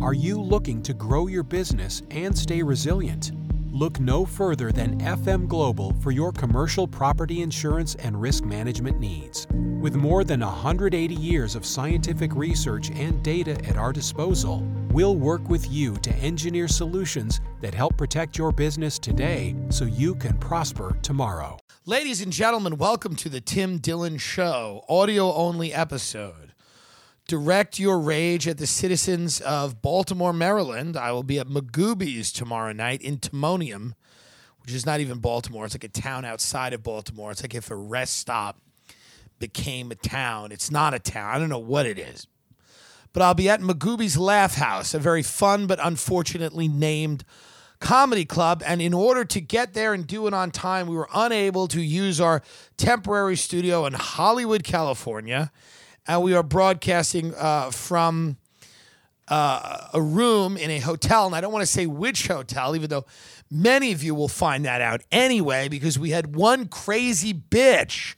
Are you looking to grow your business and stay resilient? Look no further than FM Global for your commercial property insurance and risk management needs. With more than 180 years of scientific research and data at our disposal, we'll work with you to engineer solutions that help protect your business today so you can prosper tomorrow. Ladies and gentlemen, welcome to the Tim Dillon Show, audio only episode. Direct your rage at the citizens of Baltimore, Maryland. I will be at Magooby's tomorrow night in Timonium, which is not even Baltimore. It's like a town outside of Baltimore. It's like if a rest stop became a town. It's not a town. I don't know what it is. But I'll be at Magooby's Laugh House, a very fun but unfortunately named comedy club. And in order to get there and do it on time, we were unable to use our temporary studio in Hollywood, California. And we are broadcasting uh, from uh, a room in a hotel. And I don't want to say which hotel, even though many of you will find that out anyway, because we had one crazy bitch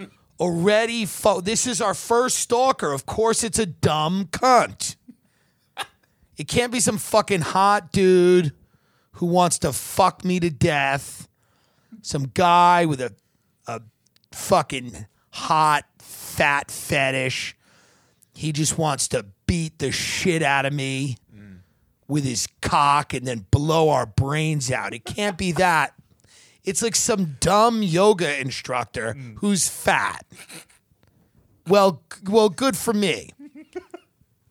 already. Fo- this is our first stalker. Of course, it's a dumb cunt. It can't be some fucking hot dude who wants to fuck me to death. Some guy with a, a fucking hot, fat fetish. He just wants to beat the shit out of me with his cock and then blow our brains out. It can't be that. It's like some dumb yoga instructor mm. who's fat. Well, g- well, good for me.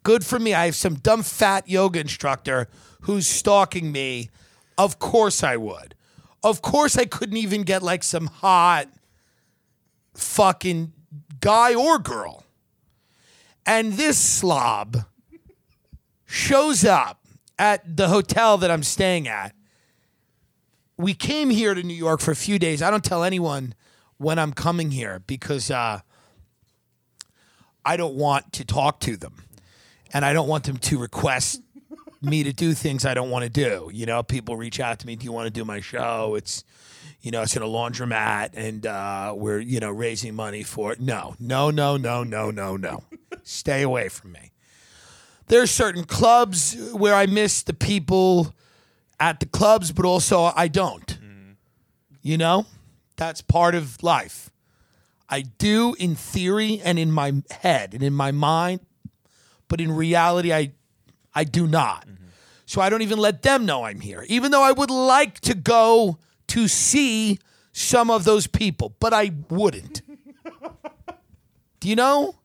Good for me. I have some dumb fat yoga instructor who's stalking me. Of course I would. Of course I couldn't even get like some hot fucking guy or girl. And this slob shows up at the hotel that I'm staying at. We came here to New York for a few days. I don't tell anyone when I'm coming here because uh, I don't want to talk to them. And I don't want them to request me to do things I don't want to do. You know, people reach out to me, do you want to do my show? It's, you know, it's in a laundromat and uh, we're, you know, raising money for it. No, no, no, no, no, no, no. Stay away from me. There are certain clubs where I miss the people at the clubs, but also I don't. You know, that's part of life. I do in theory and in my head and in my mind, but in reality, I, I do not. So I don't even let them know I'm here, even though I would like to go to see some of those people, but I wouldn't. do you know?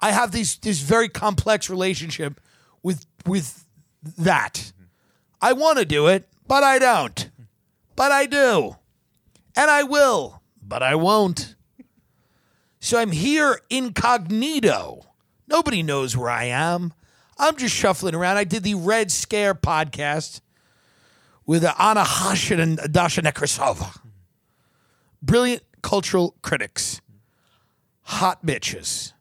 I have this this very complex relationship with with that. I want to do it, but I don't. But I do. And I will, but I won't. So I'm here incognito. Nobody knows where I am. I'm just shuffling around. I did the Red Scare podcast with Anna Khachiyan and Dasha Nekrasova. Brilliant cultural critics. Hot bitches.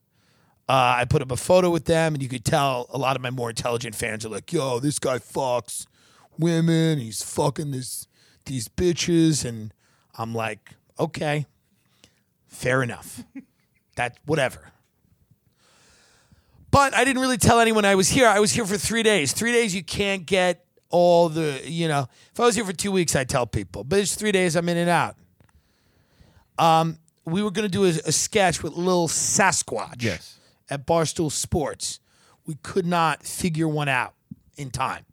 Uh, I put up a photo with them, and you could tell a lot of my more intelligent fans are like, yo, this guy fucks women. He's fucking this, these bitches. And I'm like, okay, fair enough. that, whatever. But I didn't really tell anyone I was here. I was here for three days. Three days, you can't get all the, you know, if I was here for two weeks, I'd tell people. But it's three days, I'm in and out. Um, we were going to do a, a sketch with Lil Sasquatch Yes. at Barstool Sports. We could not figure one out in time.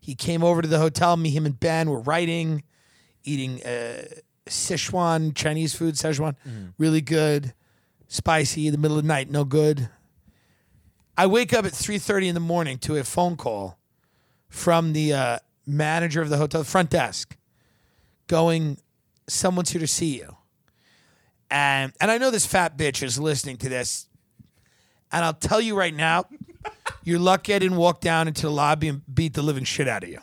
He came over to the hotel. Me, him, and Ben were writing, eating uh, Sichuan Chinese food. Sichuan, really good, spicy. In the middle of the night, no good. I wake up at three thirty in the morning to a phone call from the uh, manager of the hotel front desk, going, "Someone's here to see you." And and I know this fat bitch is listening to this, and I'll tell you right now, you're lucky I didn't walk down into the lobby and beat the living shit out of you,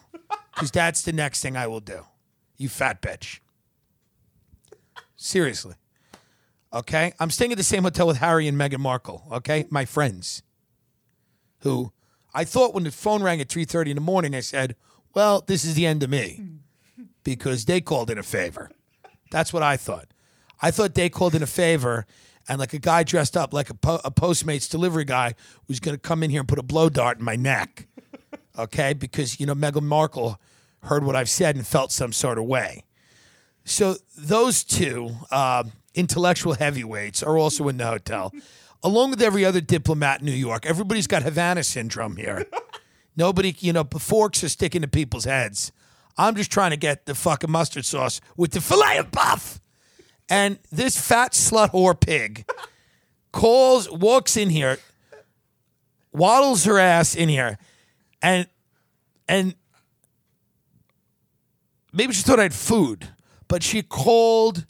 because that's the next thing I will do. You fat bitch. Seriously. Okay, I'm staying at the same hotel with Harry and Meghan Markle. Okay, my friends who I thought when the phone rang at 3:30 in the morning, I said, "Well, this is the end of me," because they called in a favor. That's what I thought. I thought they called in a favor, and like a guy dressed up like a, po- a Postmates delivery guy was going to come in here and put a blow dart in my neck. okay? Because, you know, Meghan Markle heard what I've said and felt some sort of way. So those two uh, intellectual heavyweights are also in the hotel, along with every other diplomat in New York. Everybody's got Havana syndrome here. Nobody, you know, forks are sticking to people's heads. I'm just trying to get the fucking mustard sauce with the filet of buff. And this fat slut whore pig calls, walks in here, waddles her ass in here, and and maybe she thought I had food, but she called.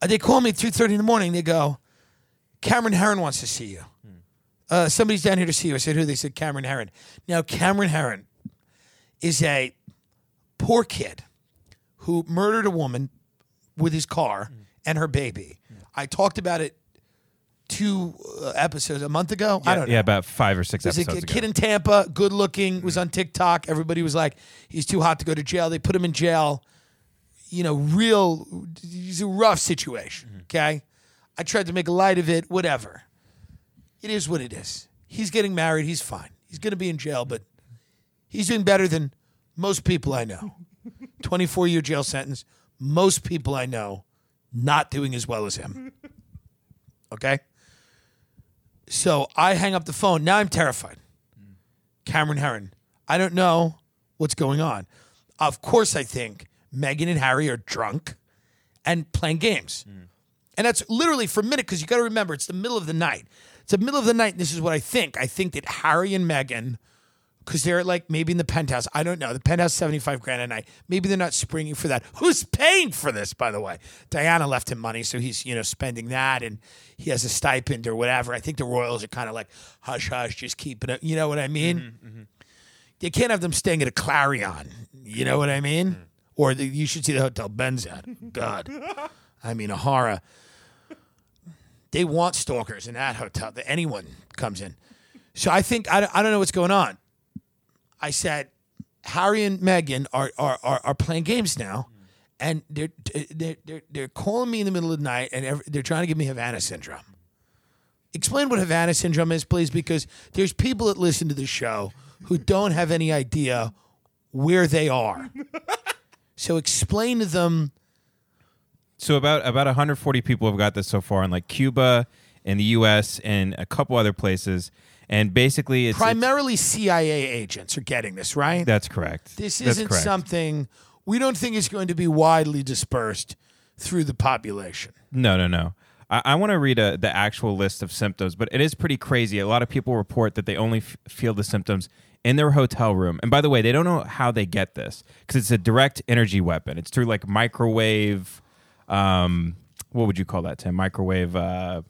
uh, They call me at two thirty in the morning. They go, Cameron Herrin wants to see you. Hmm. Uh, somebody's down here to see you. I said, who? They said Cameron Herrin. Now Cameron Herrin is a poor kid who murdered a woman with his car hmm. and her baby. Hmm. I talked about it two uh, episodes a month ago. I don't know. Yeah, about five or six There's a, episodes a ago. kid in Tampa, good looking, was on TikTok. Everybody was like, he's too hot to go to jail. They put him in jail. You know, real, he's a rough situation. Okay. I tried to make light of it, whatever. It is what it is. He's getting married. He's fine. He's going to be in jail, but he's doing better than most people I know. 24 year jail sentence. Most people I know not doing as well as him. Okay. So I hang up the phone. Now I'm terrified. Mm. Cameron Herrin. I don't know what's going on. Of course, I think Meghan and Harry are drunk and playing games. Mm. And that's literally for a minute because you got to remember it's the middle of the night. It's the middle of the night. And this is what I think. I think that Harry and Meghan, because they're like maybe in the penthouse. I don't know. The penthouse, 75 grand a night. Maybe they're not springing for that. Who's paying for this, by the way? Diana left him money, so he's, you know, spending that and he has a stipend or whatever. I think the Royals are kind of like, hush, hush, just keeping it. You know what I mean? Mm-hmm, mm-hmm. You can't have them staying at a Clarion. You know what I mean? Mm. Or the, you should see the hotel Ben's at. God. I mean, a horror. They want stalkers in that hotel. That anyone comes in. So I think I, don't- I don't know what's going on. I said Harry and Meghan are are, are, are playing games now, and they're, they're they're they're calling me in the middle of the night, and every, they're trying to give me Havana syndrome. Explain what Havana syndrome is, please, because there's people that listen to the show who don't have any idea where they are. so explain to them. So about about 140 people have got this so far in like Cuba, in the U.S., and a couple other places. And basically, it's, it's Primarily CIA agents are getting this, right? that's correct. This That's isn't correct. something we don't think is going to be widely dispersed through the population. No, no, no. I, I want to read a, the actual list of symptoms, but it is pretty crazy. A lot of people report that they only f- feel the symptoms in their hotel room. And by the way, they don't know how they get this because it's a direct energy weapon. It's through like microwave. Um, what would you call that, Tim? Microwave. Uh,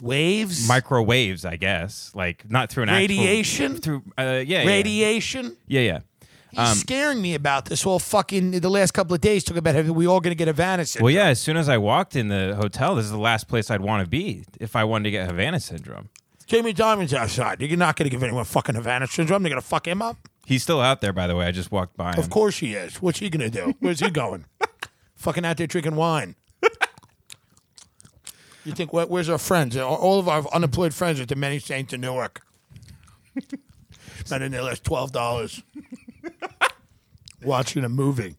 Waves, microwaves, I guess. Like not through an actual- radiation, through uh, yeah, yeah. radiation. Yeah, yeah. He's scaring me about this whole fucking the last couple of days. Talk about having we all going to get Havana syndrome. Well, yeah. As soon as I walked in the hotel, this is the last place I'd want to be if I wanted to get Havana syndrome. Jamie Dimon's outside. You're not going to give anyone fucking Havana syndrome. They're going to fuck him up. He's still out there, by the way. I just walked by him. Of course he is. What's he going to do? Where's he going? Fucking out there drinking wine. You think where, where's our friends? All- of our unemployed friends are at the Many Saints in Newark. Spending their last twelve dollars watching a movie.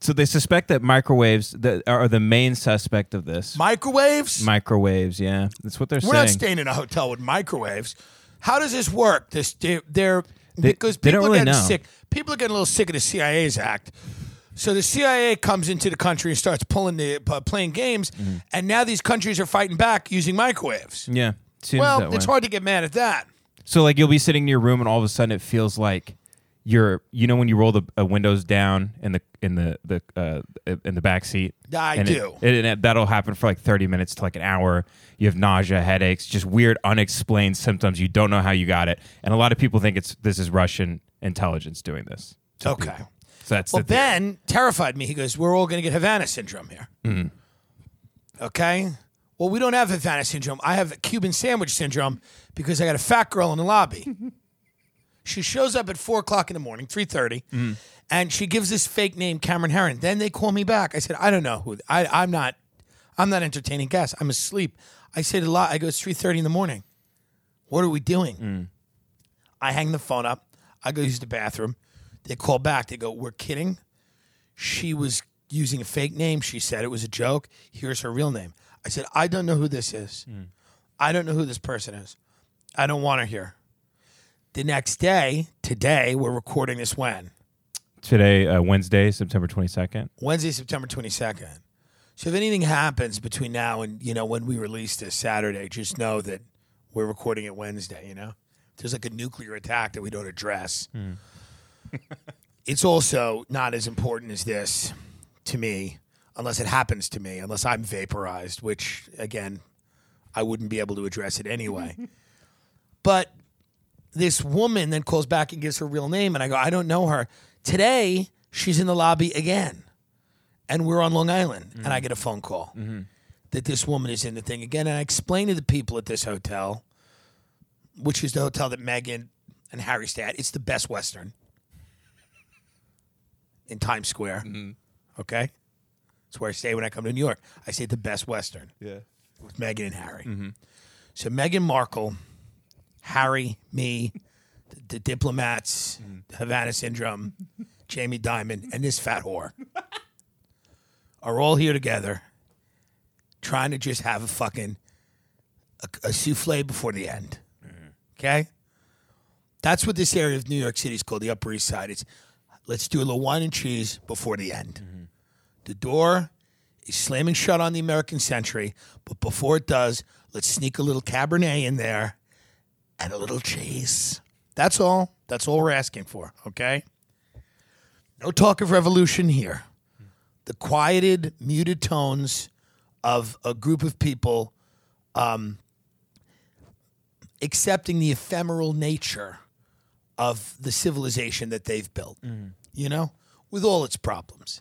So they suspect that microwaves that are the main suspect of this. Microwaves? microwaves, yeah, that's what they're saying. We're not staying in a hotel with microwaves. How does this work? This they're, they're They- because they people don't are getting know. sick. People are getting a little sick of the CIA's act. So the CIA comes into the country and starts pulling the uh, playing games, Mm-hmm. and now these countries are fighting back using microwaves. yeah, well, it's hard to get mad at that. So like you'll be sitting in your room and all of a sudden it feels like you're you know when you roll the uh, windows down in the in the the uh, in the back seat. I and do. It, and it- that'll happen for like 30 minutes to like an hour. You have nausea, headaches, just weird unexplained symptoms. You don't know how you got it. And a lot of people think it's this is Russian intelligence doing this. Okay. people. So that's Well, the. Ben terrified me. He goes, "We're all going to get Havana syndrome here." Mm-hmm. Okay. Well, we don't have Havana syndrome. I have Cuban sandwich syndrome because I got a fat girl in the lobby. she shows up at four o'clock in the morning, three thirty, Mm-hmm. and she gives this fake name, Cameron Herrin. Then they call me back. I said, "I don't know who. I, I'm not. I'm not entertaining guests. I'm asleep." I said a lot. I go, "It's three thirty in the morning. What are we doing?" Mm. I hang the phone up. I go use the bathroom. They call back. They go, "We're kidding." She was using a fake name. She said it was a joke. Here's her real name. I said, "I don't know who this is. I don't know who this person is. I don't want her here." The next day, today, we're recording this when Today, uh, Wednesday, September 22nd. Wednesday, September twenty second. So if anything happens between now and you know when we release this Saturday, just know that we're recording it Wednesday. You know, there's like a nuclear attack that we don't address. It's also not as important as this to me, unless it happens to me, unless I'm vaporized, which again, I wouldn't be able to address it anyway. but this woman then calls back and gives her real name, and I go, I don't know her. Today, she's in the lobby again and we're on Long Island, and I mm. get a phone call mm-hmm. that this woman is in the thing again. And I explain to the people at this hotel, which is the hotel that Meghan and Harry stay at. It's the best Western in Times Square. Mm-hmm. Okay, it's where I stay when I come to New York. I stay at the best Western Yeah. with Meghan and Harry. Mm-hmm. So Meghan Markle, Harry, me, the, the diplomats, mm-hmm. Havana Syndrome, Jamie Dimon, and this fat whore are all here together, trying to just have a fucking a, a souffle before the end. Okay, that's what this area of New York City is called, the Upper East Side. It's let's do a little wine and cheese before the end. The door is slamming shut on the American century, but before it does, let's sneak a little Cabernet in there and a little cheese. That's all. That's all we're asking for, okay? No talk of revolution here. The quieted, muted tones of a group of people um, accepting the ephemeral nature of the civilization that they've built, mm-hmm. you know, with all its problems.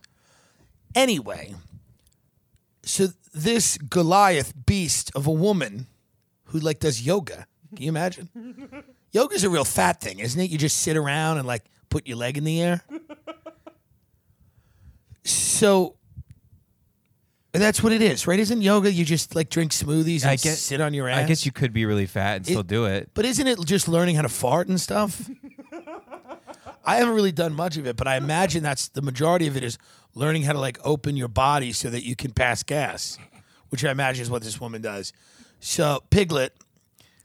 Anyway, so this Goliath beast of a woman who like does yoga. Can you imagine? Yoga's a real fat thing, isn't it? You just sit around and like put your leg in the air. So that's what it is, right? Isn't yoga you just like drink smoothies and I guess- sit on your ass? I guess you could be really fat and still do it. But isn't it just learning how to fart and stuff? I haven't really done much of it, but I imagine that's the majority of it is learning how to like open your body so that you can pass gas, which I imagine is what this woman does. So Piglet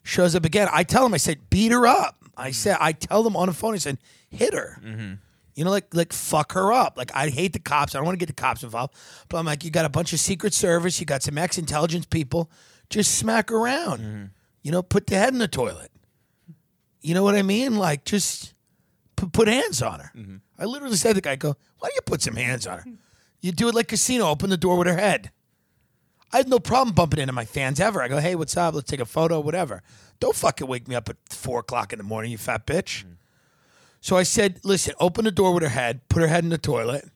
shows up again. I tell him, I said, beat her up. I mm-hmm. said, I tell them on the phone, I said, hit her. Mm-hmm. You know, like like fuck her up. Like I hate the cops. I don't want to get the cops involved. But I'm like, you got a bunch of Secret Service, you got some ex intelligence people. Just smack around. Mm-hmm. You know, put the head in the toilet. You know what I mean? Like just put, put hands on her. Mm-hmm. I literally said to the guy, I go, why don't you put some hands on her? You do it like casino, open the door with her head. I had no problem bumping into my fans ever. I go, hey, what's up? Let's take a photo, whatever. Don't fucking wake me up at four o'clock in the morning, you fat bitch. Mm-hmm. So I said, listen, open the door with her head, put her head in the toilet,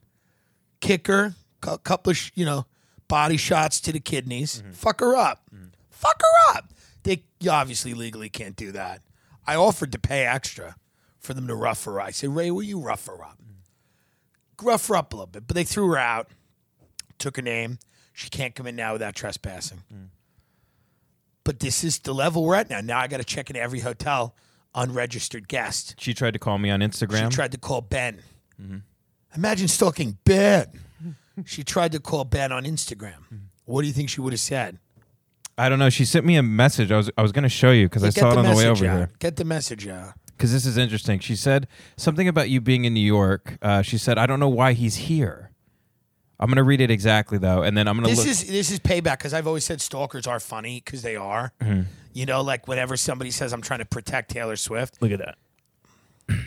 kick her, a couple of, you know, body shots to the kidneys, mm-hmm. fuck her up. Mm-hmm. Fuck her up. They obviously legally can't do that. I offered to pay extra for them to rough her up. I said, Ray, will you rough her up? Mm-hmm. Rough her up a little bit. But they threw her out, took her name. She can't come in now without trespassing. Mm. But this is the level we're at now. Now I got to check in every hotel, unregistered guest. She tried to call me on Instagram. She tried to call Ben. Imagine stalking Ben. she tried to call Ben on Instagram. What do you think she would have said? I don't know. She sent me a message. I was I was going to show you because I saw it on the way over out. here. Get the message out. Because this is interesting. She said something about you being in New York. Uh, she said, "I don't know why he's here." I'm going to read it exactly though, and then I'm going to This look. is this is payback because I've always said stalkers are funny because they are. Mm-hmm. You know, like whenever somebody says I'm trying to protect Taylor Swift, look at that.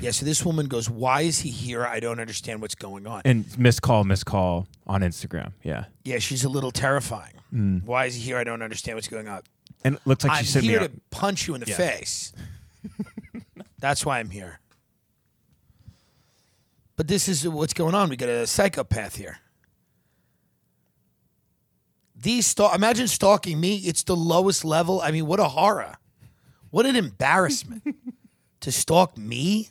yeah. So this woman goes, "Why is he here? I don't understand what's going on." And miss call, miss call on Instagram. Yeah, yeah, she's a little terrifying. Mm. Why is he here? I don't understand what's going on. and it looks like I'm she sent me. here a- to punch you in the Yeah. face. That's why I'm here. But this is what's going on. We got a psychopath here. These stalk. Imagine stalking me. It's the lowest level. I mean, what a horror! What an embarrassment to stalk me.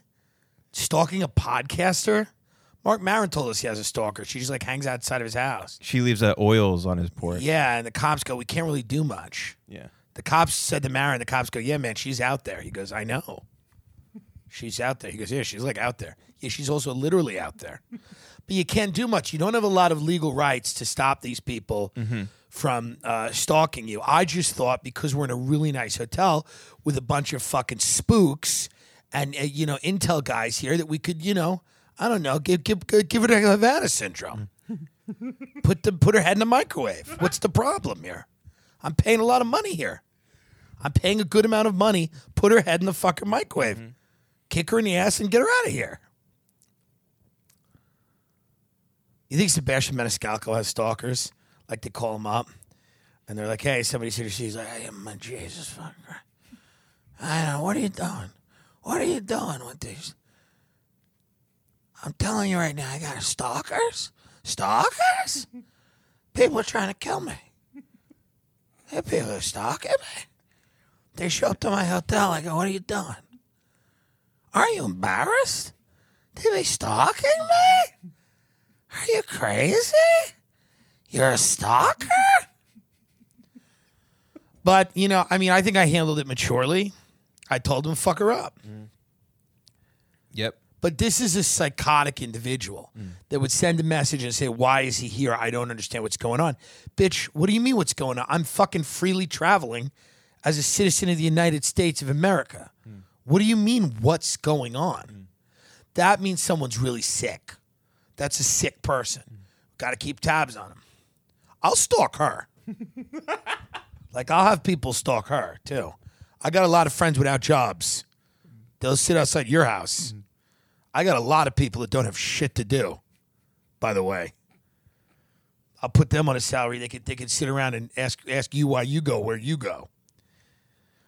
Stalking a podcaster. Marc Maron told us he has a stalker. She just like hangs outside of his house. she leaves uh, oils on his porch. Yeah, and the cops go, "We can't really do much." yeah. The cops said to Maron, the cops go, Yeah, man, she's out there. He goes, I know. She's out there. He goes, Yeah, she's like out there. Yeah, she's also literally out there. But you can't do much. You don't have a lot of legal rights to stop these people from uh, stalking you. I just thought because we're in a really nice hotel with a bunch of fucking spooks and, uh, you know, intel guys here that we could, you know, I don't know, give, give, give it a Havana syndrome. put, the, put her head in the microwave. What's the problem here? I'm paying a lot of money here. I'm paying a good amount of money. Put her head in the fucking microwave. Kick her in the ass and get her out of here. You think Sebastian Maniscalco has stalkers? Like they call him up and they're like, hey, somebody said she's like, hey, my Jesus fucking Christ. I know, what are you doing? What are you doing with these? I'm telling you right now, I got stalkers. Stalkers? People are trying to kill me. they're people are stalking me. They show up to my hotel. I go, what are you doing? Are you embarrassed? They be stalking me? Are you crazy? You're a stalker? But, you know, I mean, I think I handled it maturely. I told him, fuck her up. Mm-hmm. Yep. But this is a psychotic individual mm. that would send a message and say, Why is he here? I don't understand what's going on. Bitch, what do you mean what's going on? I'm fucking freely traveling as a citizen of the United States of America. Mm. What do you mean what's going on? Mm. That means someone's really sick. That's a sick person. Got to keep tabs on him. I'll stalk her. like, I'll have people stalk her too. I got a lot of friends without jobs. They'll sit outside your house. Mm-hmm. I got a lot of people that don't have shit to do, by the way. I'll put them on a salary. They could they could sit around and ask ask you why you go where you go.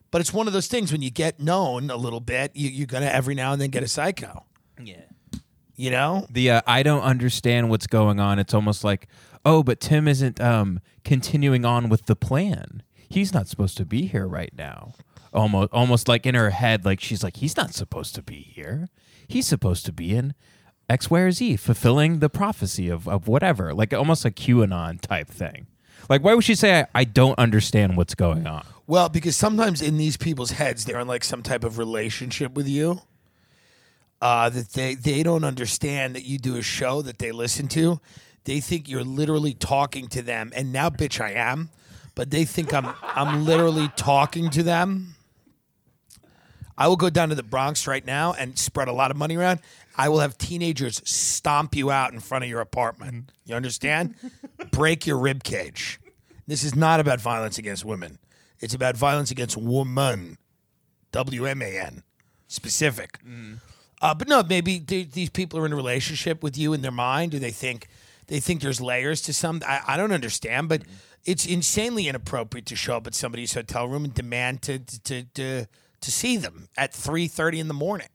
But it's one of those things when you get known a little bit, you, you're gonna every now and then get a psycho. Yeah. You know? The uh, I don't understand what's going on. It's almost like, oh, but Tim isn't um, continuing on with the plan. He's not supposed to be here right now. Almost, almost like in her head, like she's like, he's not supposed to be here. He's supposed to be in X, Y, or Z, fulfilling the prophecy of, of whatever, like almost a QAnon type thing. Like, why would she say, I, I don't understand what's going on? Well, because sometimes in these people's heads, they're in like some type of relationship with you. Uh, that they they don't understand that you do a show that they listen to. They think you're literally talking to them, and now, bitch, I am. But they think I'm I'm literally talking to them. I will go down to the Bronx right now and spread a lot of money around. I will have teenagers stomp you out in front of your apartment. You understand? Break your rib cage. This is not about violence against women. It's about violence against woman. W M A N. Specific. Uh, but no, maybe th- these people are in a relationship with you in their mind. Do they think they think there's layers to some? I, I don't understand, but it's insanely inappropriate to show up at somebody's hotel room and demand to to to to see them at three thirty in the morning.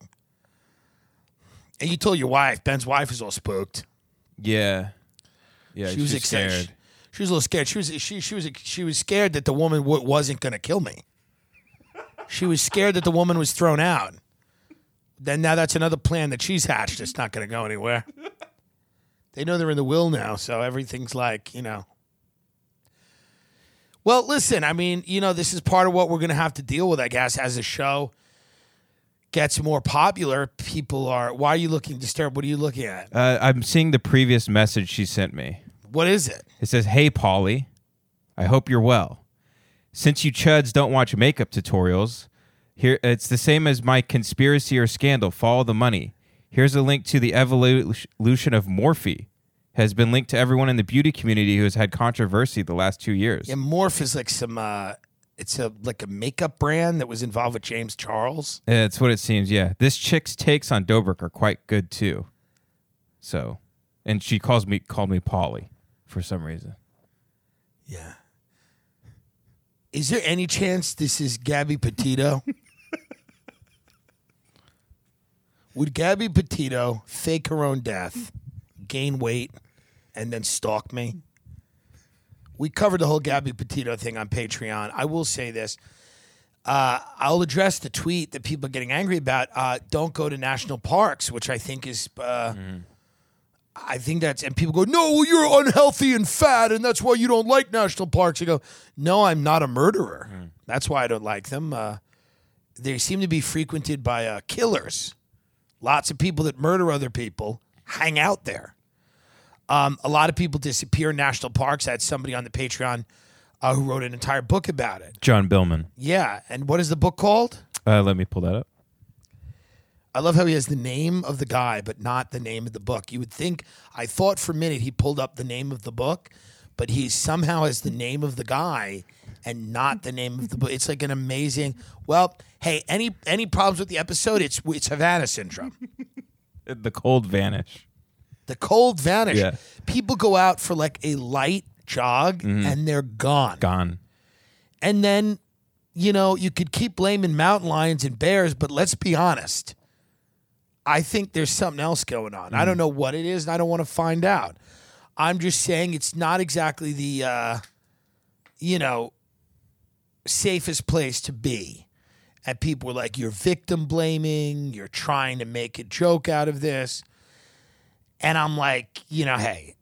And you told your wife, Ben's wife, is all spooked. Yeah. Yeah. she was excited. scared. She, she was a little scared. She was she she was she was scared that the woman w- wasn't going to kill me. She was scared that the woman was thrown out. Then now that's another plan that she's hatched. It's not going to go anywhere. They know they're in the will now, so everything's like you know. Well, listen. I mean, you know, this is part of what we're going to have to deal with, I guess, as the show gets more popular. People are. Why are you looking disturbed? What are you looking at? Uh, I'm seeing the previous message she sent me. What is it? It says, Hey, Polly, I hope you're well. Since you chuds don't watch makeup tutorials, here it's the same as my conspiracy or scandal. Follow the money. Here's a link to the evolution of Morphe. Has been linked to everyone in the beauty community who has had controversy the last two years. Yeah, Morphe is like some. uh It's a like a makeup brand that was involved with James Charles. That's what it seems. Yeah, this chick's takes on Dobrik are quite good too. So, and she calls me called me Polly for some reason. Yeah. Is there any chance this is Gabby Petito? Would Gabby Petito fake her own death, gain weight, and then stalk me? We covered the whole Gabby Petito thing on Patreon. I will say this. Uh, I'll address the tweet that people are getting angry about. Uh, don't go to national parks, which I think is uh, I think that's and people go, no, you're unhealthy and fat, and that's why you don't like national parks. I go, no, I'm not a murderer. That's why I don't like them. Uh, they seem to be frequented by uh, killers. Lots of people that murder other people hang out there. Um, a lot of people disappear in national parks. I had somebody on the Patreon uh, who wrote an entire book about it. Jon Billman. Yeah, and what is the book called? Uh, let me pull that up. I love how he has the name of the guy, but not the name of the book. You would think, I thought for a minute he pulled up the name of the book, but he somehow has the name of the guy and not the name of the book. It's like an amazing. Well, hey, any any problems with the episode? It's it's Havana syndrome. The cold vanish. The cold vanish. Yeah. People go out for like a light jog and they're gone. Gone. And then, you know, you could keep blaming mountain lions and bears, but let's be honest. I think there's something else going on. I don't know what it is, and I don't want to find out. I'm just saying it's not exactly the, uh, you know, safest place to be. And people were like, you're victim blaming, you're trying to make a joke out of this. And I'm like, you know, hey,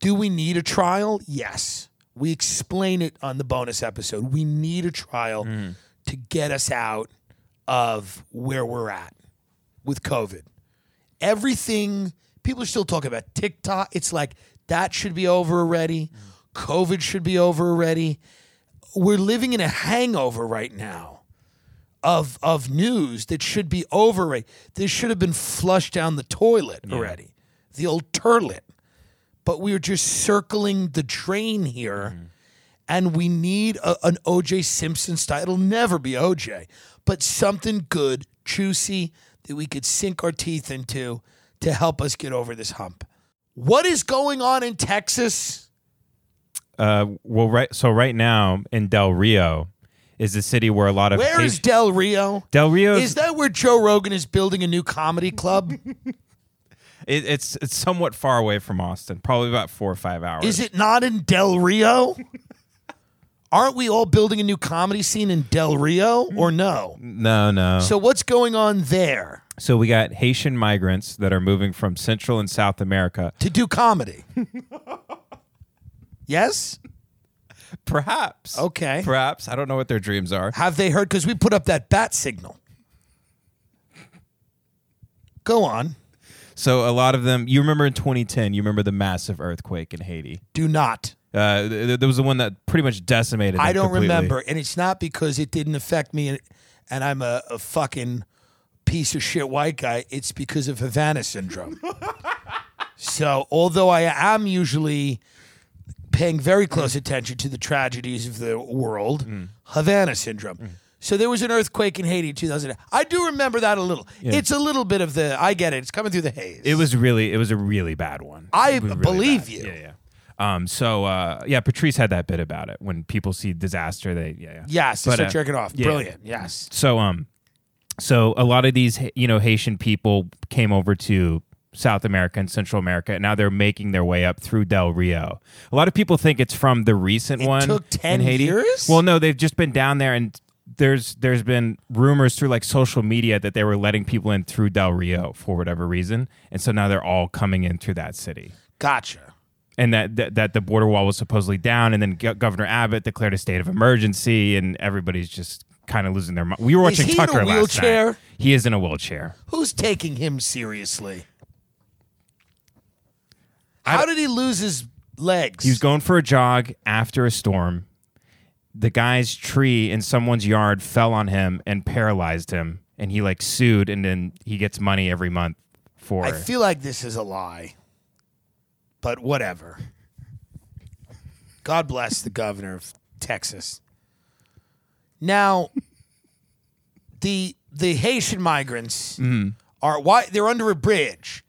do we need a trial? Yes. We explain it on the bonus episode. We need a trial mm-hmm. to get us out of where we're at with COVID. Everything, people are still talking about TikTok. It's like that should be over already. Mm. COVID should be over already. We're living in a hangover right now of of news that should be over. This should have been flushed down the toilet already. The old turlet but we are just circling the drain here. Mm-hmm. And we need a, an OJ Simpson style. It'll never be OJ, but something good, juicy that we could sink our teeth into to help us get over this hump. What is going on in Texas? Uh, well, right. So right now in Del Rio is the city where a lot of Where is Del Rio? Del Rio? Is that where Joe Rogan is building a new comedy club? it, it's it's somewhat far away from Austin, probably about four or five hours. is it not in Del Rio? Aren't we all building a new comedy scene in Del Rio or no? No, no. So what's going on there So we got Haitian migrants that are moving from Central and South America. to do comedy? yes? Perhaps. Okay. Perhaps. I don't know what their dreams are. Have they heard? Because we put up that bat signal. Go on. So a lot of them. You remember in 2010? You remember the massive earthquake in Haiti? Do not. Uh, th- th- there was the one that pretty much decimated. I don't completely. remember. And it's not because it didn't affect me and, and I'm a, a fucking piece of shit white guy. It's because of Havana syndrome. so, although I am usually paying very close attention to the tragedies of the world. Havana syndrome. So there was an earthquake in Haiti in 2000. I do remember that a little. It's a little bit of the. I get it. It's coming through the haze. It was really, it was a really bad one. I It was really believe bad. you. Yeah, yeah. Um. So, uh, yeah, Patrice had that bit about it. When people see disaster, they, yeah, yeah. yes. They But, start uh, jerking off. yeah. Brilliant. Yes. So, um, so a lot of these, you know, Haitian people came over to South America and Central America. And now they're making their way up through Del Rio. A lot of people think it's from the recent It one took 10 in Haiti. years? Well, no, they've just been down there and. There's there's been rumors through like social media that they were letting people in through Del Rio for whatever reason, and so now they're all coming in through that city Gotcha. and that, that that the border wall was supposedly down, and then Go- Governor Abbott declared a state of emergency, and everybody's just kind of losing their mind. We were watching he in a Tucker last night. He is in a wheelchair. Who's taking him seriously? How did he lose his legs? He was going for a jog after a storm. The guy's tree in someone's yard fell on him and paralyzed him, and he like sued, and then he gets money every month for. I feel like this is a lie, but whatever. God bless the governor of Texas. Now, the the Haitian migrants Mm-hmm. are why they're under a bridge,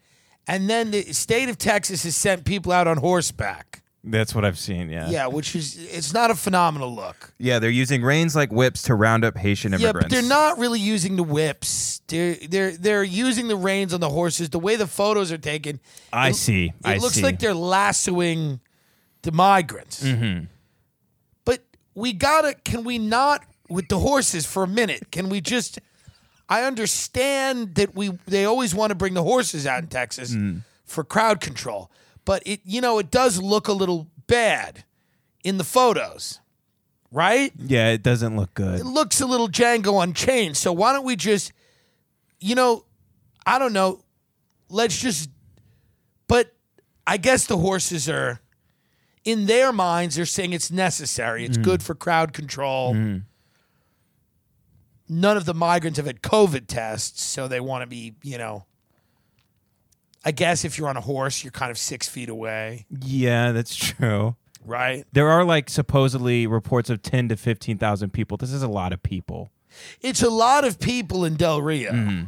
and then the state of Texas has sent people out on horseback. That's what I've seen. Yeah. Yeah, which is it's not a phenomenal look. Yeah, they're using reins like whips to round up Haitian immigrants. Yeah, but they're not really using the whips. They're they're they're using the reins on the horses. The way the photos are taken, I it- see. It I looks see. like they're lassoing the migrants. Mm-hmm. But we gotta. Can we not with the horses for a minute? Can we just? I understand that we they always want to bring the horses out in Texas Mm. for crowd control. But it, you know, it does look a little bad in the photos, right? Yeah, it doesn't look good. It looks a little Django Unchained. So why don't we just, you know, I don't know, let's just, but I guess the horses are, in their minds, they're saying it's necessary. It's good for crowd control. None of the migrants have had COVID tests, so they want to be, you know, I guess if you're on a horse, you're kind of six feet away, Yeah, that's true. right? There are like supposedly reports of 10 to 15,000 people. This is a lot of people. it's a lot of people in Del Rio. Mm-hmm.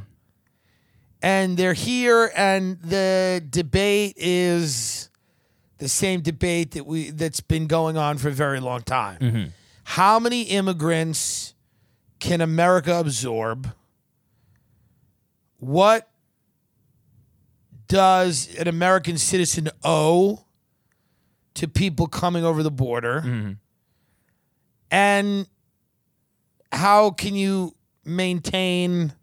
And they're here and the debate is the same debate that we that's been going on for a very long time. Mm-hmm. How many immigrants can America absorb? What does an American citizen owe to people coming over the border? Mm-hmm. And how can you maintain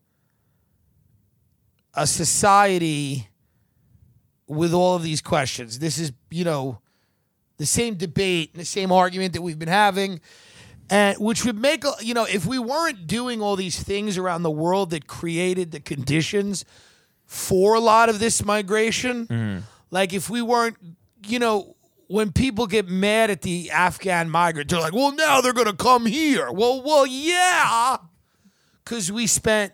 a society with all of these questions? This is, you know, the same debate and the same argument that we've been having. And which would make, you know, if we weren't doing all these things around the world that created the conditions for a lot of this migration, mm-hmm. like if we weren't, you know, when people get mad at the Afghan migrant, they're like, well, now they're going to come here. Well, well, yeah, because we spent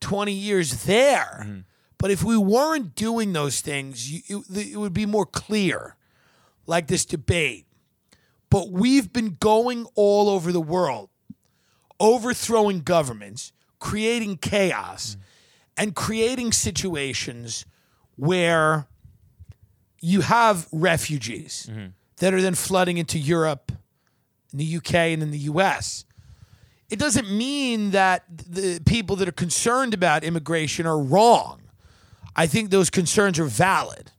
20 years there. Mm-hmm. But if we weren't doing those things, you, it, it would be more clear, like this debate. But we've been going all over the world, overthrowing governments, creating chaos, and creating situations where you have refugees that are then flooding into Europe, in the UK, and in the US. It doesn't mean that the people that are concerned about immigration are wrong. I think those concerns are valid.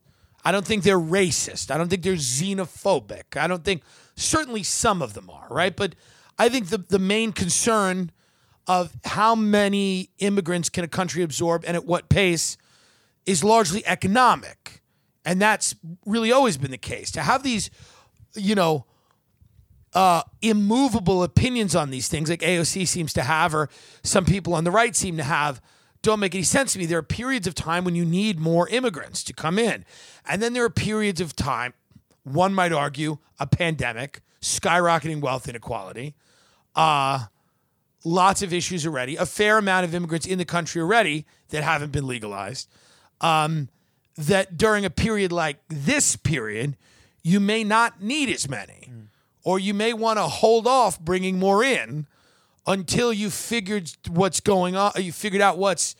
I don't think they're racist. I don't think they're xenophobic. I don't think, certainly some of them are, right? But I think the, the main concern of how many immigrants can a country absorb and at what pace is largely economic. And that's really always been the case. To have these, you know, uh, immovable opinions on these things, like AOC seems to have, or some people on the right seem to have, don't make any sense to me. There are periods of time when you need more immigrants to come in. And then there are periods of time, one might argue, a pandemic, skyrocketing wealth inequality, uh, lots of issues already, a fair amount of immigrants in the country already that haven't been legalized. Um, that during a period like this period, you may not need as many, or you may want to hold off bringing more in until you figured what's going on. You figured out what's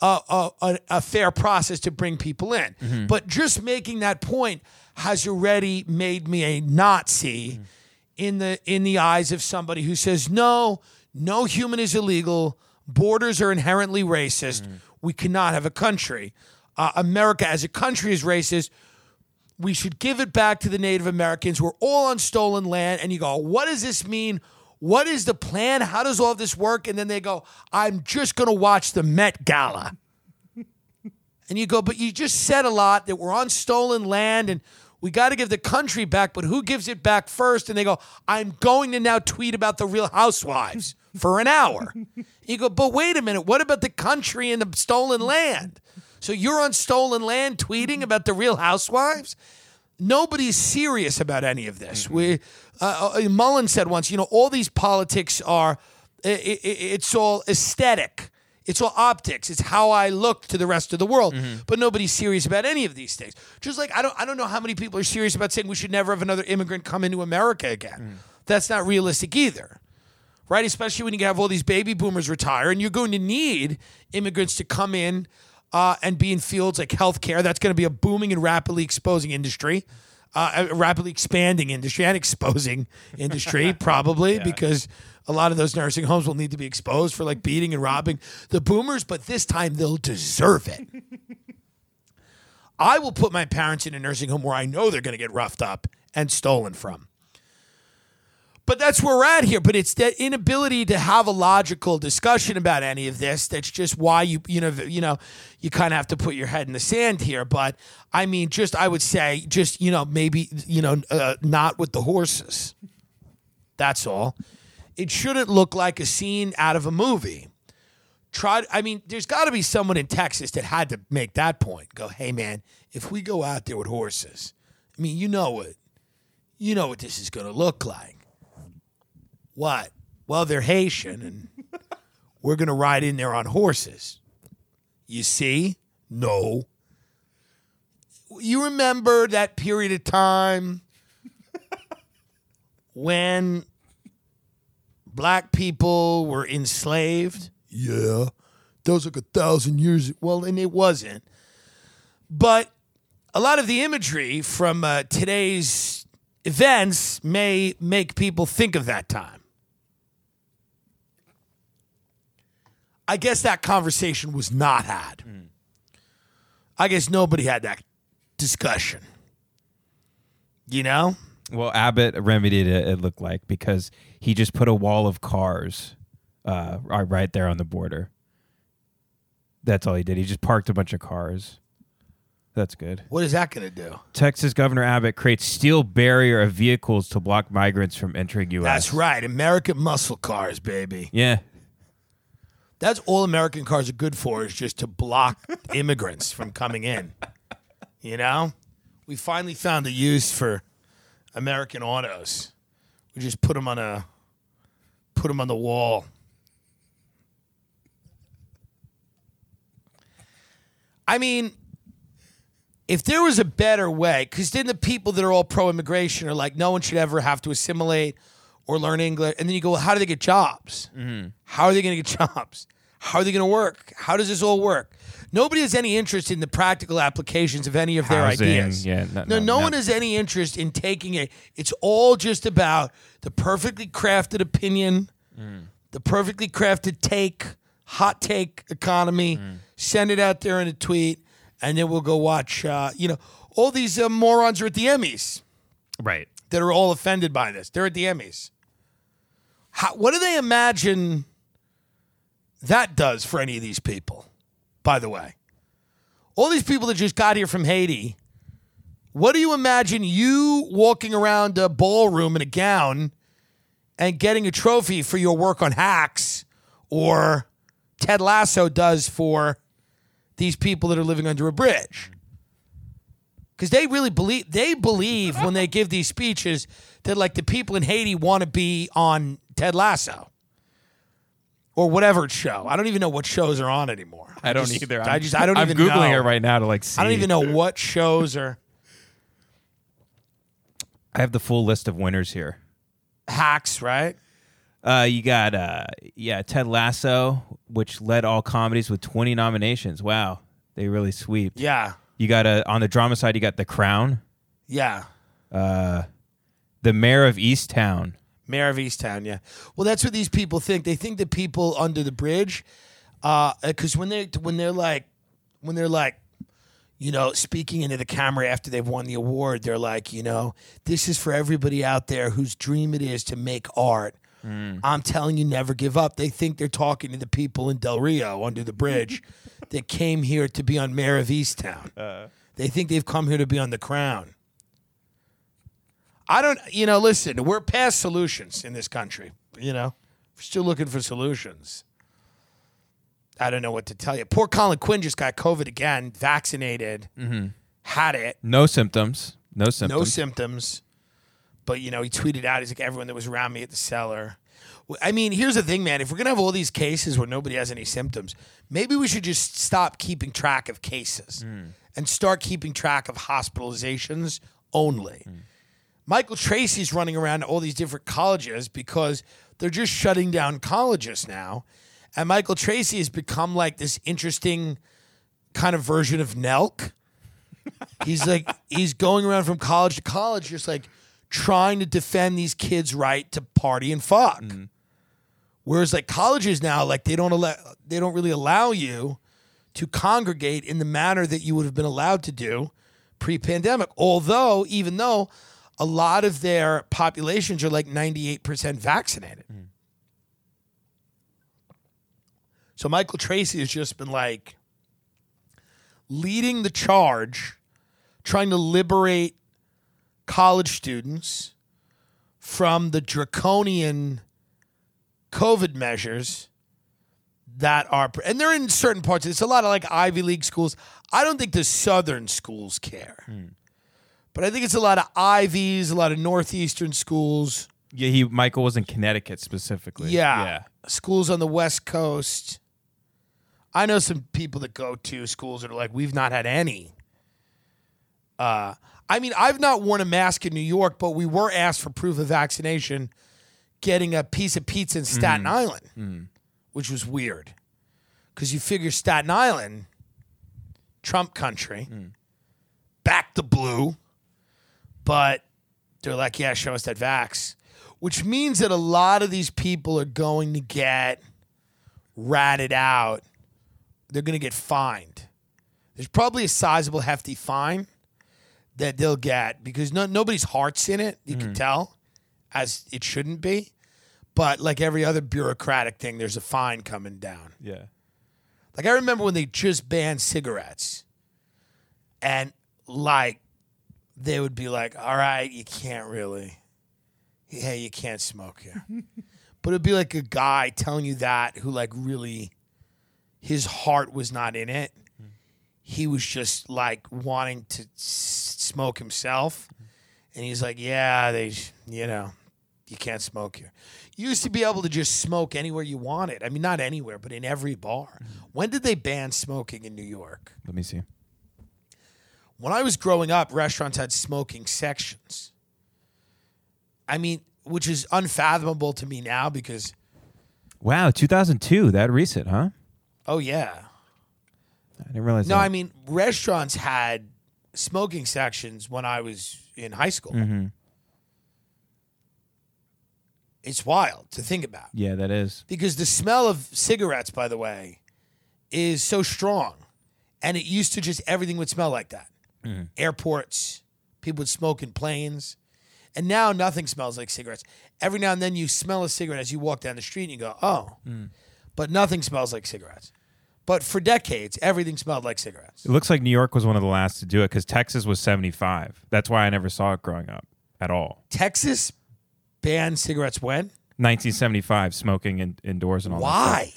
a, a, a, fair process to bring people in. Mm-hmm. But just making that point has already made me a Nazi mm-hmm. in the in the eyes of somebody who says no, no human is illegal. Borders are inherently racist. Mm-hmm. We cannot have a country. Uh, America as a country is racist. We should give it back to the Native Americans. We're all on stolen land. And you go, what does this mean? What is the plan? How does all of this work? And then they go, I'm just going to watch the Met Gala. And you go, but you just said a lot that we're on stolen land and we got to give the country back, but who gives it back first? And they go, I'm going to now tweet about the real housewives for an hour. You go, but wait a minute, what about the country and the stolen land? So you're on stolen land tweeting about the real housewives? Nobody's serious about any of this. Mm-hmm. We, uh, uh, Mullen said once, you know, all these politics are, i i it's all aesthetic. It's all optics. It's how I look to the rest of the world. But nobody's serious about any of these things. Just like I don't, I don't know how many people are serious about saying we should never have another immigrant come into America again. That's not realistic either right? Especially when you have all these baby boomers retire, and you're going to need immigrants to come in uh, and be in fields like healthcare. That's going to be a booming and rapidly exposing industry, uh, a rapidly expanding industry and exposing industry, probably because a lot of those nursing homes will need to be exposed for like beating and robbing the boomers, but this time they'll deserve it. I will put my parents in a nursing home where I know they're going to get roughed up and stolen from. But that's where we're at here. But it's that inability to have a logical discussion about any of this. That's just why you you know you know you kind of have to put your head in the sand here. But I mean, just I would say, just you know, maybe you know, uh, not with the horses. That's all. It shouldn't look like a scene out of a movie. Try. I mean, there's got to be someone in Texas that had to make that point. Go, hey man, if we go out there with horses, I mean, you know what, you know what this is going to look like. What? Well, they're Haitian, and we're going to ride in there on horses. You see? No. You remember that period of time when black people were enslaved? Yeah. That was like a thousand years. Well, and it wasn't. But a lot of the imagery from uh, today's events may make people think of that time. I guess that conversation was not had. I guess nobody had that discussion. You know? Well, Abbott remedied it. It looked like because he just put a wall of cars uh, right there on the border. That's all he did. He just parked a bunch of cars. That's good. What is that going to do? Texas Governor Abbott creates steel barrier of vehicles to block migrants from entering U.S. That's right. American muscle cars, baby. Yeah. That's all American cars are good for is just to block immigrants from coming in. You know? We finally found a use for American autos. We just put them on a put them on the wall. I mean, if there was a better way, because then the people that are all pro immigration are like, no one should ever have to assimilate or learn English. And then you go, well, how do they get jobs? How are they going to get jobs? How are they going to work? How does this all work? Nobody has any interest in the practical applications of any of their Housing, ideas. yeah, no- no, no, no, one has any interest in taking it. It's all just about the perfectly crafted opinion, the perfectly crafted take, hot take economy. Send it out there in a tweet, and then we'll go watch. Uh, you know, all these uh, morons are at the Emmys Right. That are all offended by this. They're at the Emmys. How, what do they imagine that does for any of these people? By the way, all these people that just got here from Haiti. What do you imagine you walking around a ballroom in a gown and getting a trophy for your work on hacks or Ted Lasso does for these people that are living under a bridge? Because they really believe they believe when they give these speeches that like the people in Haiti want to be on Ted Lasso or whatever show. I don't even know what shows are on anymore. I don't just- either. I I'm- just I don't I'm even googling know. it right now to like see. I don't even know what shows are I have the full list of winners here. hacks, right? Uh, you got uh, yeah, Ted Lasso, which led all comedies with 20 nominations. Wow, they really sweep. Yeah. You got a on the drama side, you got The Crown, Yeah. Uh, the Mare of Easttown. Mare of Easttown, yeah. Well, that's what these people think. They think that people under the bridge, uh, because when they when they're like when they're like, you know, speaking into the camera after they've won the award, they're like, you know, this is for everybody out there whose dream it is to make art. Mm. I'm telling you, never give up. They think they're talking to the people in Del Rio under the bridge that came here to be on Mare of Easttown. Uh. They think they've come here to be on the crown. I don't, you know, listen, we're past solutions in this country. You know, we're still looking for solutions. I don't know what to tell you. Poor Colin Quinn just got COVID again, vaccinated, mm-hmm. had it, No symptoms. No symptoms. no symptoms. But, you know, he tweeted out, he's like, everyone that was around me at the cellar. I mean, here's the thing, man. If we're going to have all these cases where nobody has any symptoms, maybe we should just stop keeping track of cases hmm. and start keeping track of hospitalizations only. Hmm. Michael Tracey's running around to all these different colleges because they're just shutting down colleges now. And Michael Tracey has become like this interesting kind of version of Nelk. He's like he's going around from college to college, just like trying to defend these kids' right to party and fuck. Mm-hmm. Whereas like colleges now, like they don't allow they don't really allow you to congregate in the manner that you would have been allowed to do pre-pandemic. Although, even though a lot of their populations are like 98% vaccinated. Mm-hmm. So Michael Tracey has just been like leading the charge, trying to liberate college students from the draconian COVID measures that are, and they're in certain parts. It's a lot of like Ivy League schools. I don't think the Southern schools care, but I think it's a lot of Ivies, a lot of Northeastern schools. Yeah, he Michael was in Connecticut specifically. Yeah. Yeah. Schools on the West Coast. I know some people that go to schools that are like, we've not had any. Uh, I mean, I've not worn a mask in New York, but we were asked for proof of vaccination getting a piece of pizza in Staten mm. Island, mm. which was weird. Because you figure Staten Island, Trump country, mm. back the blue, but they're like, yeah, show us that vax, which means that a lot of these people are going to get ratted out. They're going to get fined. There's probably a sizable, hefty fine that they'll get because no, nobody's heart's in it. You can mm. tell, as it shouldn't be. But like every other bureaucratic thing, there's a fine coming down. Yeah. Like I remember when they just banned cigarettes, and like they would be like, "All right, you can't really, hey, you can't smoke here," but it'd be like a guy telling you that who like really, his heart was not in it. He was just like wanting to s- smoke himself, and he's like, "Yeah, they, you know." You can't smoke here. You used to be able to just smoke anywhere you wanted. I mean, not anywhere, but in every bar. Mm-hmm. When did they ban smoking in New York? Let me see. When I was growing up, restaurants had smoking sections. I mean, which is unfathomable to me now because, Wow, 2002. That recent, huh? oh, yeah. I didn't realize. No, that. I mean, restaurants had smoking sections when I was in high school. Mm-hmm. It's wild to think about. Yeah, that is. because the smell of cigarettes, by the way, is so strong, and it used to just everything would smell like that. Mm-hmm. Airports, people would smoke in planes, and now nothing smells like cigarettes. Every now and then you smell a cigarette as you walk down the street, and you go, "Oh," mm. but nothing smells like cigarettes. But for decades, everything smelled like cigarettes. It looks like New York was one of the last to do it because Texas was 75. That's why I never saw it growing up at all. Texas banned cigarettes when? 1975, smoking in, indoors and all. that. Why?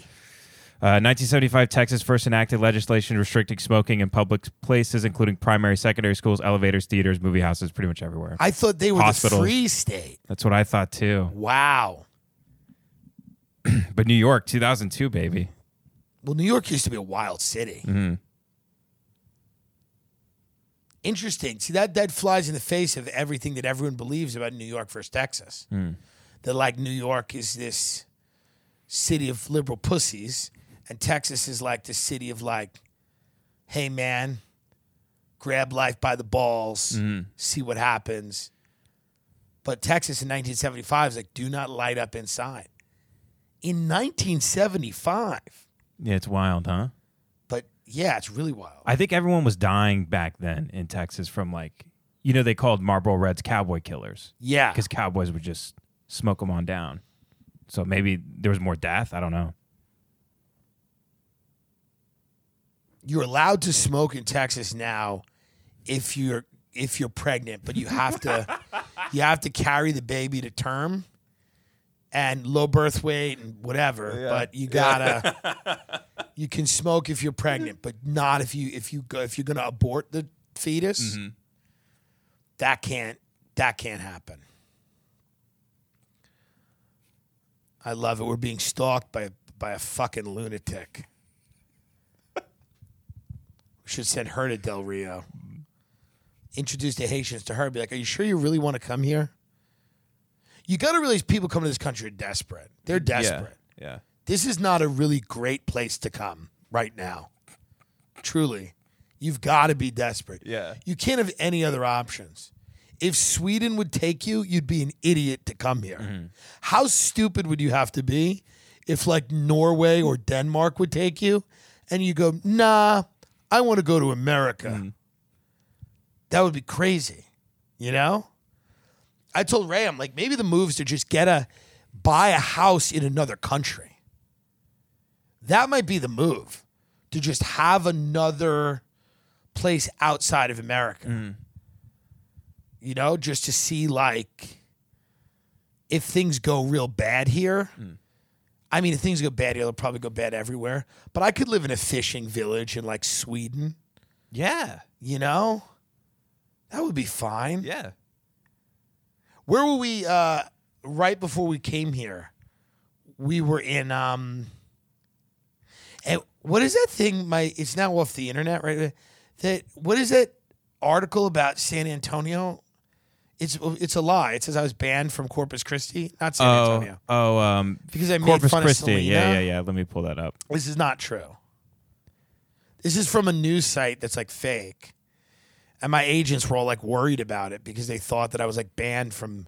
Uh, 1975, Texas first enacted legislation restricting smoking in public places, including primary, secondary schools, elevators, theaters, movie houses, pretty much everywhere. I thought they were Hospitals. the free state. That's what I thought too. Wow. But New York, 2002, baby. Well, New York used to be a wild city. Mm-hmm. Interesting. See that that flies in the face of everything that everyone believes about New York versus Texas. Hmm. That like New York is this city of liberal pussies, and Texas is like the city of like, hey man, grab life by the balls, mm-hmm. see what happens. But Texas in 1975 is like, do not light up inside. In 1975, Yeah, it's wild, huh? but yeah, it's really wild. I think everyone was dying back then in Texas from like, you know, they called Marlboro Reds cowboy killers Yeah. because cowboys would just smoke them on down. So maybe there was more death. I don't know. you're allowed to smoke in Texas now if you're if you're pregnant, but you have to you have to carry the baby to term and low birth weight and whatever. But you gotta you can smoke if you're pregnant, but not if you if you go if you're gonna abort the fetus. Mm-hmm. That can't that can't happen. I love it. We're being stalked by by a fucking lunatic. We should send her to Del Rio. Introduce the Haitians to her. Be like, "Are you sure you really want to come here?" You got to realize people coming to this country are desperate. They're desperate. Yeah. This is not a really great place to come right now. Truly, you've got to be desperate. Yeah. You can't have any other options. If Sweden would take you, you'd be an idiot to come here. Mm-hmm. How stupid would you have to be if, like, Norway or Denmark would take you and you go, nah, I want to go to America? Mm-hmm. That would be crazy, you know? I told Ray, I'm like, maybe the moves to just get a buy a house in another country. That might be the move to just have another place outside of America. Mm-hmm. You know, just to see like if things go real bad here. Mm. I mean, if things go bad here, they'll probably go bad everywhere. But I could live in a fishing village in like Sweden, Yeah. you know? That would be fine. Yeah. Where were we uh right before we came here? We were in um and what is that thing my it's now off the internet, right? That what is that article about San Antonio? It's it's a lie. It says I was banned from Corpus Christi, not San Oh, Antonio. oh, um, Because I made Corpus fun of Christi. Selena? Yeah, yeah, yeah. Let me pull that up. This is not true. This is from a news site that's like fake. And my agents were all like worried about it because they thought that I was like banned from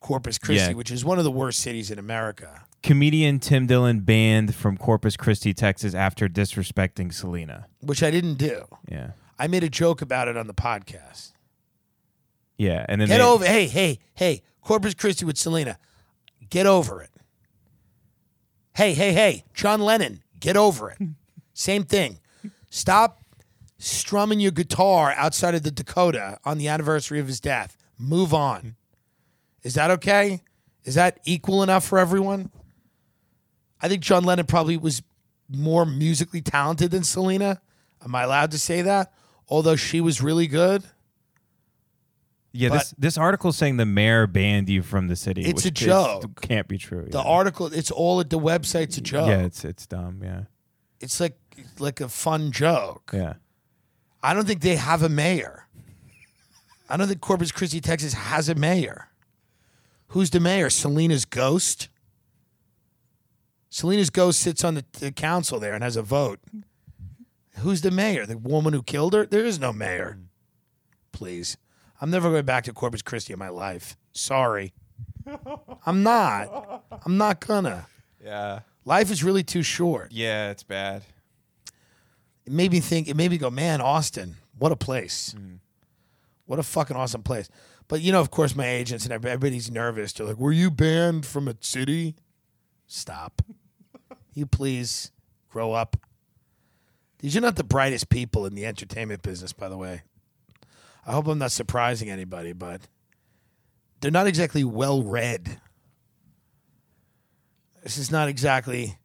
Corpus Christi, Yeah. which is one of the worst cities in America. Comedian Tim Dillon banned from Corpus Christi, Texas, after disrespecting Selena. which I didn't do. Yeah, I made a joke about it on the podcast. yeah, and then Get they, over, hey, hey, hey, Corpus Christi with Selena. Get over it. Hey, hey, hey, John Lennon, get over it. Same thing. Stop strumming your guitar outside of the Dakota on the anniversary of his death. Move on. Is that okay? Is that equal enough for everyone? I think John Lennon probably was more musically talented than Selena. Am I allowed to say that? Although she was really good. Yeah, this this article saying the mayor banned you from the city. It's which a is- joke. can't be true. The yeah. article, it's all at the website's a joke. Yeah, it's it's dumb. Yeah, It's like like a fun joke. yeah. I don't think they have a mayor. I don't think Corpus Christi, Texas has a mayor. Who's the mayor? Selena's ghost? Selena's ghost sits on the, the council there and has a vote. Who's the mayor? The woman who killed her? There is no mayor. Please. I'm never going back to Corpus Christi in my life. Sorry. I'm not. I'm not gonna. Yeah, Life is really too short. yeah, it's bad. It made me think it made me go man austin what a place. Mm. What a fucking awesome place. But you know of course my agents and everybody's nervous. They're like were you banned from a city? Stop. You please grow up. These are not the brightest people in the entertainment business by the way. I hope i'm not surprising anybody but they're not exactly well read. This is not exactly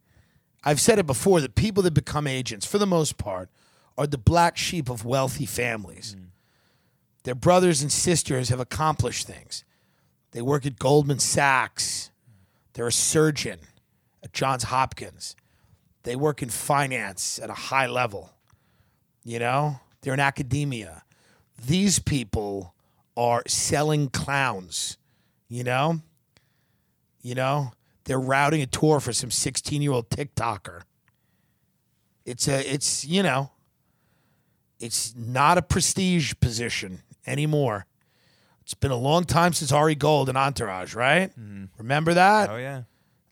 I've said it before that people that become agents, for the most part, are the black sheep of wealthy families. Mm. Their brothers and sisters have accomplished things. They work at Goldman Sachs. They're a surgeon at Johns Hopkins. They work in finance at a high level. You know, they're in academia. These people are selling clowns, you know? You know, they're routing a tour for some 16 year old TikToker. It's a, it's, you know, it's not a prestige position anymore. It's been a long time since Ari Gold and Entourage, right? Mm-hmm. Remember that? Oh yeah.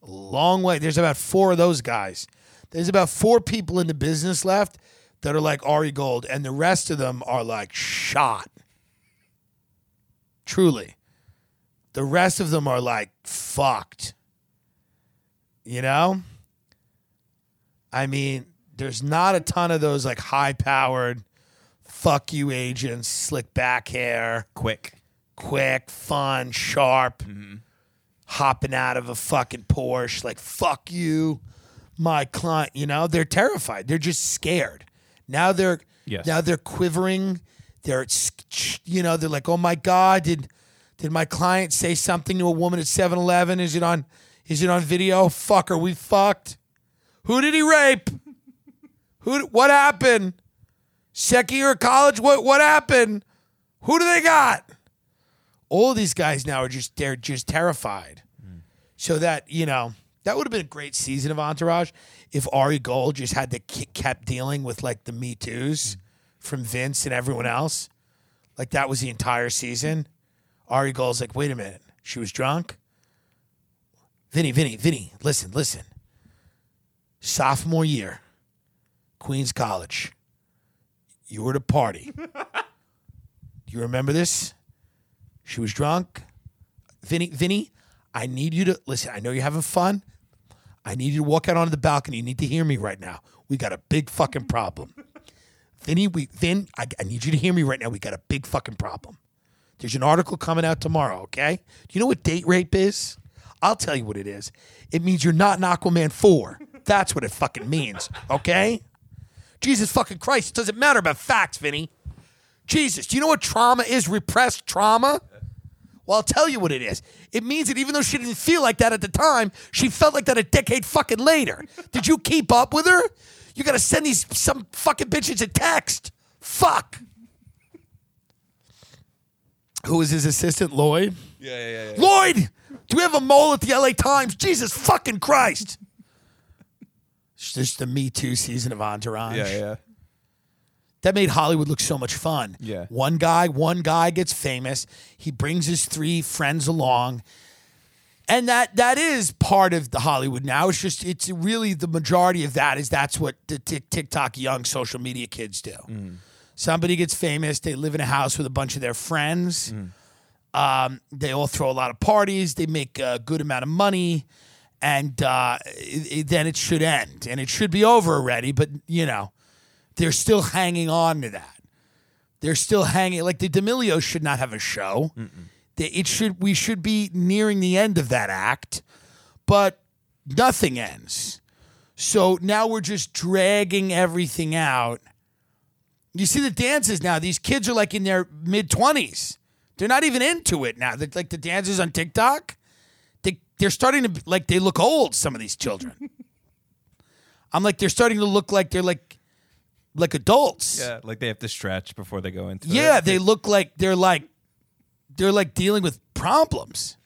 long way. There's about four of those guys. There's about four people in the business left that are like Ari Gold, and the rest of them are like shot. Truly. The rest of them are like fucked. You know? I mean, there's not a ton of those like high powered fuck you agents, slick back hair Quick. quick, fun, sharp, mm-hmm. hopping out of a fucking Porsche, like, fuck you, my client. You know, they're terrified. They're just scared. Now they're Yes. now they're quivering. They're you know, they're like, oh my God, did did my client say something to a woman at 7-Eleven? Is it on is it on video? Fuck, are we fucked. Who did he rape? Who what happened? Second year of college? What what happened? Who do they got? all these guys now are just they're just terrified. So that you know that would have been a great season of Entourage if Ari Gold just had to ke- kept dealing with like the Me Too's from Vince and everyone else. Like that was the entire season. Ari Gold's like, wait a minute, she was drunk. Vinny, Vinny, Vinny, listen, listen. Sophomore year, Queens College. You were at a party. Do you remember this? She was drunk. Vinny, Vinny, I need you to listen. I know you're having fun. I need you to walk out onto the balcony. You need to hear me right now. We got a big fucking problem. Vinny, we Vin, I, I need you to hear me right now. We got a big fucking problem. There's an article coming out tomorrow, okay? Do you know what date rape is? I'll tell you what it is. It means you're not an Aquaman 4. That's what it fucking means, okay? Jesus fucking Christ. It doesn't matter about facts, Vinny. Jesus, do you know what trauma is? Repressed trauma? Well, I'll tell you what it is. It means that even though she didn't feel like that at the time, she felt like that a decade fucking later. Did you keep up with her? You gotta send these some fucking bitches a text. Fuck. Who is his assistant, Lloyd? Yeah, yeah, yeah. Lloyd, do we have a mole at the LA Times? Jesus fucking Christ. It's just the Me Too season of Entourage. Yeah, yeah. That made Hollywood look so much fun. Yeah. One guy, one guy gets famous. He brings his three friends along. And that that is part of the Hollywood now. It's just it's really the majority of that is that's what the Tik TikTok young social media kids do. Mm. Somebody gets famous, they live in a house with a bunch of their friends. Mm. Um, they all throw a lot of parties. They make a good amount of money, and uh, it- it- then it should end, and it should be over already. But you know, they're still hanging on to that. They're still hanging. Like the D'Amelio should not have a show. They- It should. We should be nearing the end of that act, but nothing ends. So now we're just dragging everything out. You see the dances now. These kids are like in their mid twenties. They're not even into it now. They're like the dancers on TikTok. They they're starting to like they look old. Some of these children. I'm like they're starting to look like they're like like adults. Yeah, like they have to stretch before they go into Yeah, it. they look like they're like they're like dealing with problems.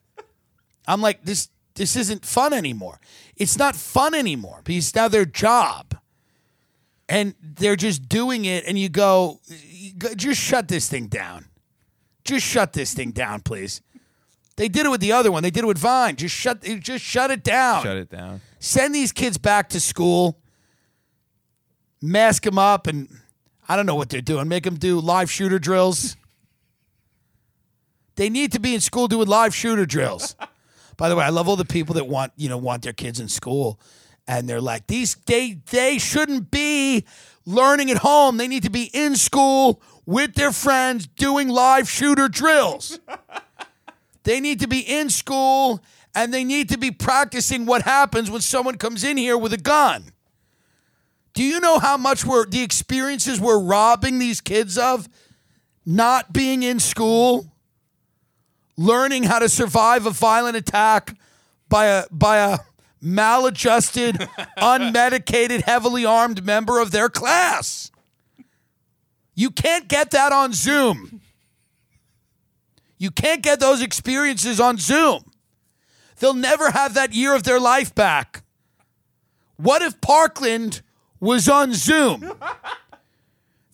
I'm like this this isn't fun anymore. It's not fun anymore because now their job. And they're just doing it and you go just shut this thing down. Just shut this thing down, please. They did it with the other one. They did it with Vine. Just shut just shut it down. shut it down. Send these kids back to school. Mask them up and I don't know what they're doing. Make them do live shooter drills. They need to be in school doing live shooter drills. By the way, I love all the people that want, you know, want their kids in school and they're like, these they they shouldn't be learning at home. They need to be in school with their friends doing live shooter drills. They need to be in school and they need to be practicing what happens when someone comes in here with a gun. Do you know how much we're the experiences we're robbing these kids of not being in school, learning how to survive a violent attack by a by a maladjusted, unmedicated, heavily armed member of their class? You can't get that on Zoom. You can't get those experiences on Zoom. They'll never have that year of their life back. What if Parkland was on Zoom?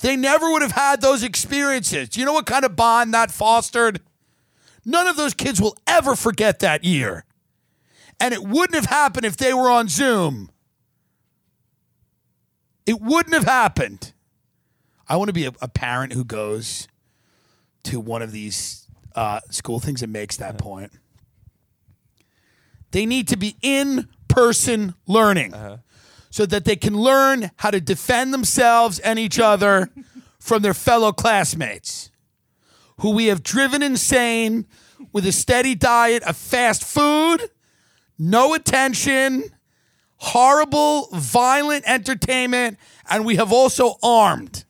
They never would have had those experiences. Do you know what kind of bond that fostered? None of those kids will ever forget that year. And it wouldn't have happened if they were on Zoom. It wouldn't have happened. I want to be a, a parent who goes to one of these uh, school things and makes that point. They need to be in person learning so that they can learn how to defend themselves and each other from their fellow classmates who we have driven insane with a steady diet of fast food, no attention, horrible, violent entertainment, and we have also armed.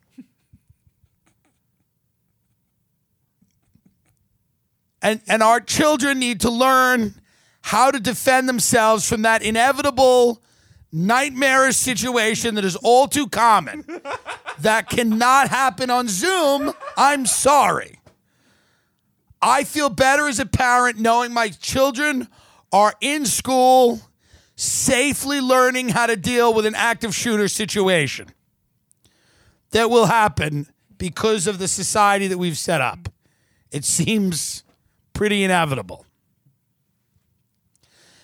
And, and our children need to learn how to defend themselves from that inevitable nightmarish situation that is all too common that cannot happen on Zoom. I'm sorry. I feel better as a parent knowing my children are in school safely learning how to deal with an active shooter situation that will happen because of the society that we've set up. It seems pretty inevitable.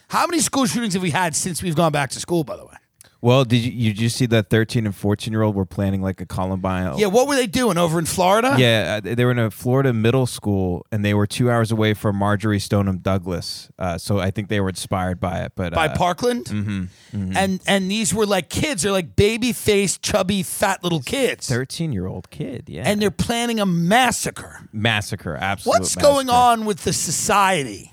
How many school shootings have we had since we've gone back to school, by the way? Well, did you, you just see that 13 and 14 year old were planning like a Columbine? Yeah, what were they doing over in Florida? Yeah, uh, they were in a Florida middle school, and they were two hours away from Marjory Stoneman Douglas. Uh, so I think they were inspired by it. But by uh, Parkland. Mm-hmm, And and these were like kids. They're like baby faced, chubby, fat little kids. 13 year old kid, yeah, and they're planning a massacre. massacre. Absolute. What's going on with the society?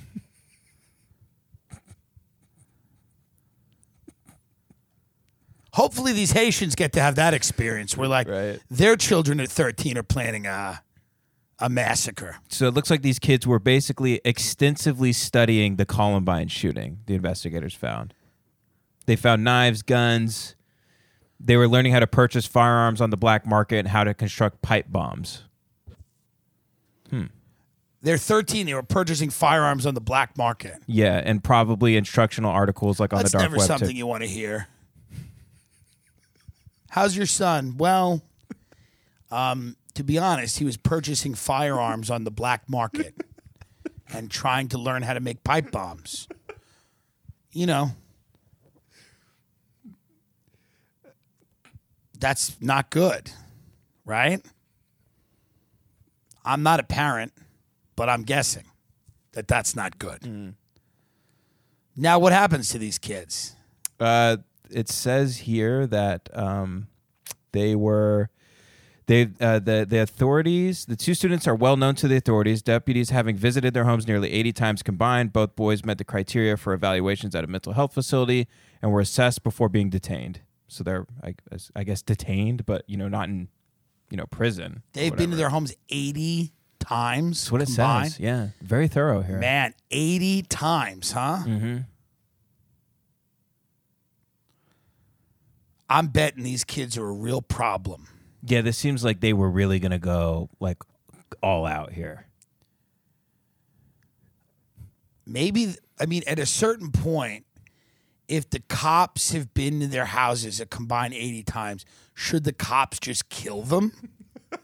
Hopefully, these Haitians get to have that experience where, like, Right. their children at 13 are planning a, a massacre. So it looks like these kids were basically extensively studying the Columbine shooting. The investigators found. They found knives, guns. They were learning how to purchase firearms on the black market and how to construct pipe bombs. Hmm. They're 13. They were purchasing firearms on the black market. Yeah, and probably instructional articles like on That's the dark never web. something too. you want to hear. How's your son? Well, um, to be honest, he was purchasing firearms on the black market and trying to learn how to make pipe bombs. You know, that's not good, right? I'm not a parent, but I'm guessing that that's not good. Now, what happens to these kids? Uh, it says here that um, they were they uh, the the authorities. The two students are well known to the authorities. Deputies having visited their homes nearly 80 times combined. Both boys met the criteria for evaluations at a mental health facility and were assessed before being detained. So they're I, guess- I guess detained, but you know not in you know prison. They've been to their homes 80 times. That's what it says. Yeah, very thorough here. Man, 80 times, huh? Mm-hmm. I'm betting these kids are a real problem. Yeah, this seems like they were really gonna go like all out here. Maybe, I mean, at a certain point, if the cops have been to their houses a combined 80 times, should the cops just kill them?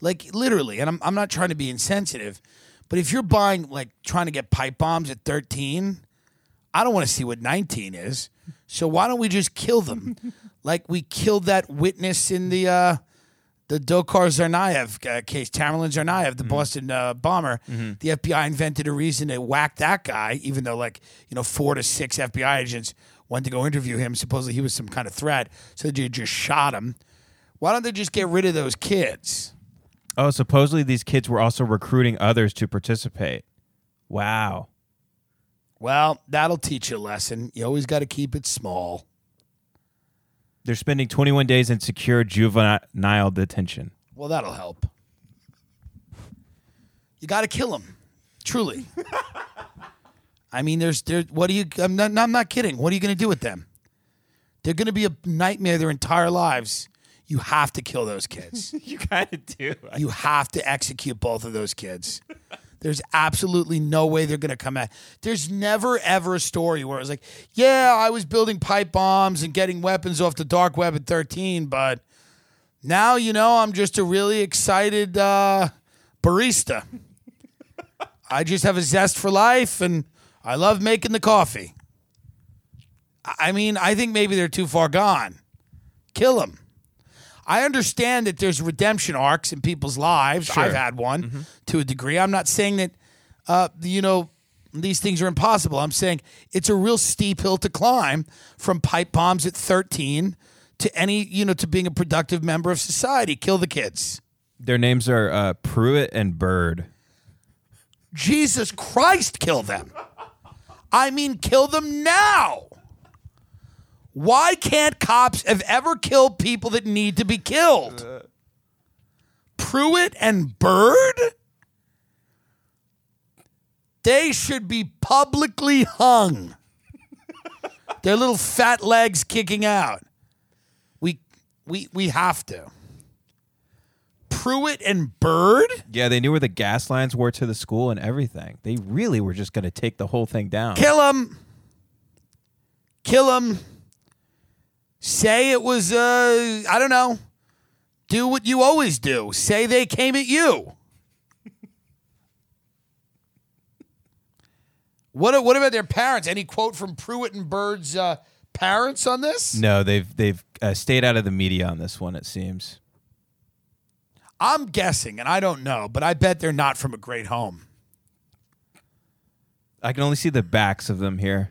like, literally, and I'm, I'm not trying to be insensitive, but if you're buying, like, trying to get pipe bombs at 13, I don't want to see what 19 is. So why don't we just kill them? like we killed that witness in the uh, the Dzhokhar Tsarnaev uh, case, Tamerlan Tsarnaev, the Boston uh, bomber. The FBI invented a reason to whack that guy, even though like you know four to six FBI agents went to go interview him. Supposedly he was some kind of threat, so they just shot him. Why don't they just get rid of those kids? Oh, supposedly these kids were also recruiting others to participate. Wow. Well, that'll teach you a lesson. You always got to keep it small. They're spending 21 days in secure juvenile detention. Well, that'll help. You got to kill them, truly. I mean, there's there. What do you? I'm not. I'm not kidding. What are you going to do with them? They're going to be a nightmare their entire lives. You have to kill those kids. You kind of do. you have to execute both of those kids. There's absolutely no way they're going to come out. There's never ever a story where it was like, yeah, I was building pipe bombs and getting weapons off the dark web at 13, but now you know I'm just a really excited uh, barista. I just have a zest for life and I love making the coffee. I mean, I think maybe they're too far gone. Kill them. I understand that there's redemption arcs in people's lives. I've had one to a degree. I'm not saying that, uh, you know, these things are impossible. I'm saying it's a real steep hill to climb from pipe bombs at 13 to any, you know, to being a productive member of society. Kill the kids. Their names are uh, Pruitt and Bird. Jesus Christ, kill them. I mean, kill them now. Why can't cops have ever killed people that need to be killed? Pruitt and Bird? They should be publicly hung. Their little fat legs kicking out. We we we have to. Pruitt and Bird? Yeah, they knew where the gas lines were to the school and everything. They really were just going to take the whole thing down. Kill him. Kill him. Say it was, uh, I don't know. Do what you always do. Say they came at you. what, what about their parents? Any quote from Pruitt and Bird's uh, parents on this? No, they've they've uh, stayed out of the media on this one. It seems. I'm guessing, and I don't know, but I bet they're not from a great home. I can only see the backs of them here.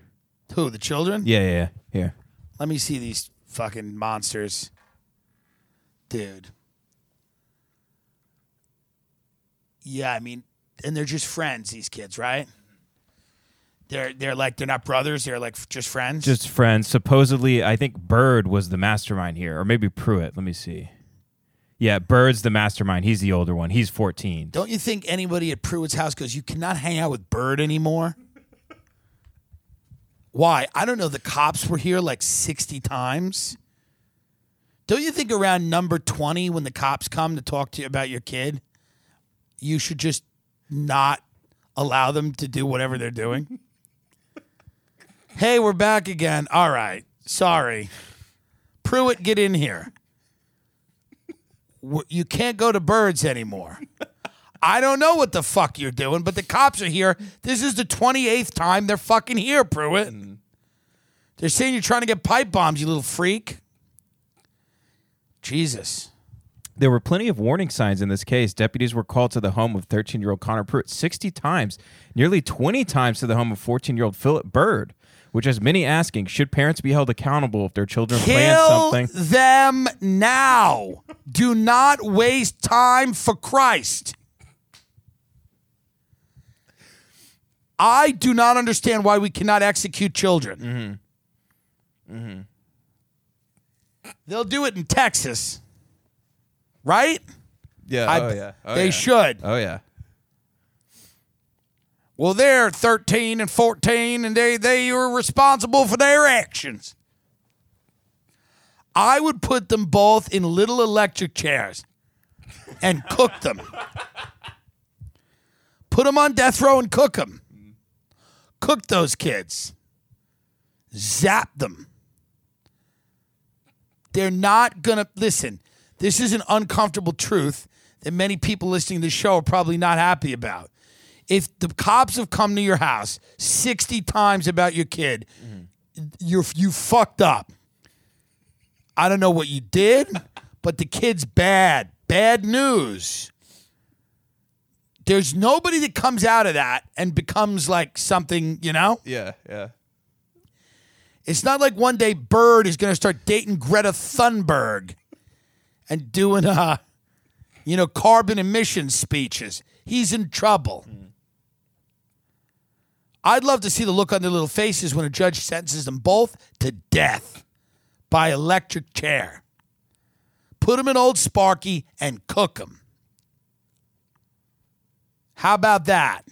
Who, the children? Yeah, yeah, yeah. Here. Let me see these fucking monsters. Dude. Yeah, I mean, and they're just friends, these kids, right? They're they're like they're not brothers, they're like just friends. Just friends. Supposedly, I think Bird was the mastermind here, or maybe Pruitt. Let me see. Yeah, Bird's the mastermind. He's the older one. He's 14. Don't you think anybody at Pruitt's house goes, You cannot hang out with Bird anymore? Why? I don't know. The cops were here like 60 times. Don't you think around number 20, when the cops come to talk to you about your kid, you should just not allow them to do whatever they're doing? hey, we're back again. All right. Sorry. Pruitt, get in here. You can't go to birds anymore. I don't know what the fuck you're doing, but the cops are here. This is the 28th time they're fucking here, Pruitt. They're saying you're trying to get pipe bombs, you little freak. Jesus. There were plenty of warning signs in this case. Deputies were called to the home of 13 year old Connor Pruitt 60 times, nearly 20 times to the home of 14 year old Philip Bird, which has many asking should parents be held accountable if their children plan Kill something? them now. Do not waste time for Christ. I do not understand why we cannot execute children. Mm-hmm. They'll do it in Texas, right? Yeah. I- oh, yeah. Oh, they yeah. should. Oh, yeah. Well, they're 13 and 14, and they, they are responsible for their actions. I would put them both in little electric chairs and cook them. Put them on death row and cook them. Cook those kids. Zap them. They're not going to listen. This is an uncomfortable truth that many people listening to this show are probably not happy about. If the cops have come to your house 60 times about your kid, mm-hmm. you're you fucked up. I don't know what you did, but the kid's bad. Bad news. There's nobody that comes out of that and becomes like something, you know? Yeah. Yeah. It's not like one day Bird is going to start dating Greta Thunberg and doing, uh, you know, carbon emission speeches. He's in trouble. I'd love to see the look on their little faces when a judge sentences them both to death by electric chair. Put them in Old Sparky and cook them. How about that?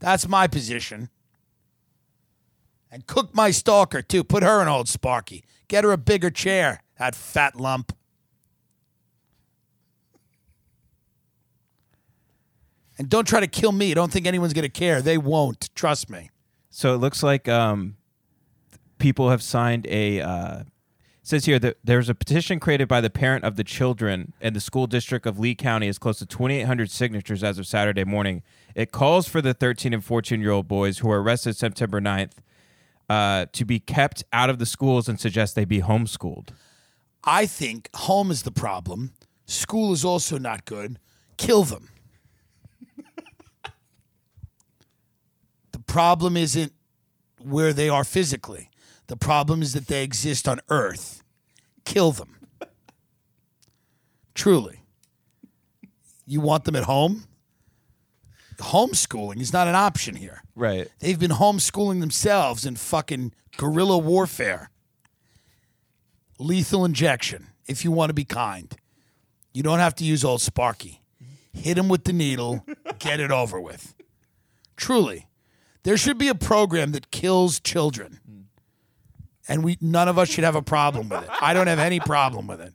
That's my position. And cook my stalker too. Put her in Old Sparky. Get her a bigger chair, that fat lump. And don't try to kill me. Don't think anyone's going to care. They won't. Trust me. So it looks like um, people have signed a. Uh, says here that there's a petition created by the parent of the children and the school district of Lee County is close to 2,800 signatures as of Saturday morning. It calls for the 13 and 14 year old boys who were arrested September 9th uh, to be kept out of the schools and suggests they be homeschooled. I think home is the problem. School is also not good. Kill them. the problem isn't where they are physically. The problem is that they exist on Earth. Kill them. Truly. You want them at home? Homeschooling is not an option here. Right. They've been homeschooling themselves in fucking guerrilla warfare. Lethal injection, if you want to be kind. You don't have to use old Sparky. Hit him with the needle, get it over with. Truly. There should be a program that kills children. And we none of us should have a problem with it. I don't have any problem with it.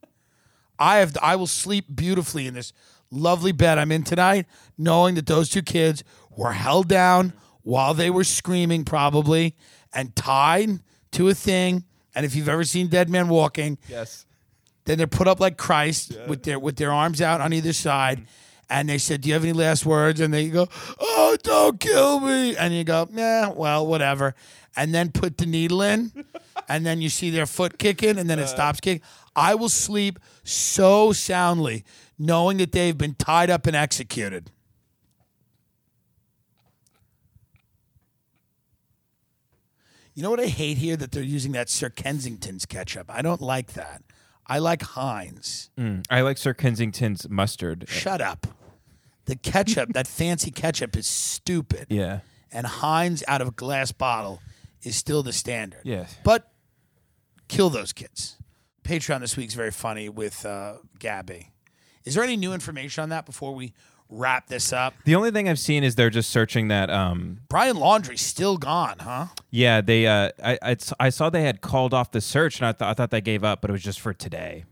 I have I will sleep beautifully in this lovely bed I'm in tonight, knowing that those two kids were held down while they were screaming, probably, and tied to a thing. And if you've ever seen Dead Man Walking, Yes. then they're put up like Christ with their with their arms out on either side. And they said, "Do you have any last words?" And they go, "Oh, don't kill me!" And you go, "Yeah, well, whatever." and then put the needle in, and then you see their foot kicking, and then it stops kicking. I will sleep so soundly knowing that they've been tied up and executed. You know what I hate here? That they're using that Sir Kensington's ketchup. I don't like that. I like Heinz. Mm, I like Sir Kensington's mustard. Shut up. The ketchup, that fancy ketchup, is stupid. Yeah. And Heinz out of a glass bottle is still the standard. Yes. But kill those kids. Patreon this week's very funny with uh, Gabby. Is there any new information on that before we wrap this up? The only thing I've seen is they're just searching that. Um, Brian Laundrie's still gone, huh? yeah, they. Uh, I, I I saw they had called off the search, and I thought I thought they gave up, but it was just for today.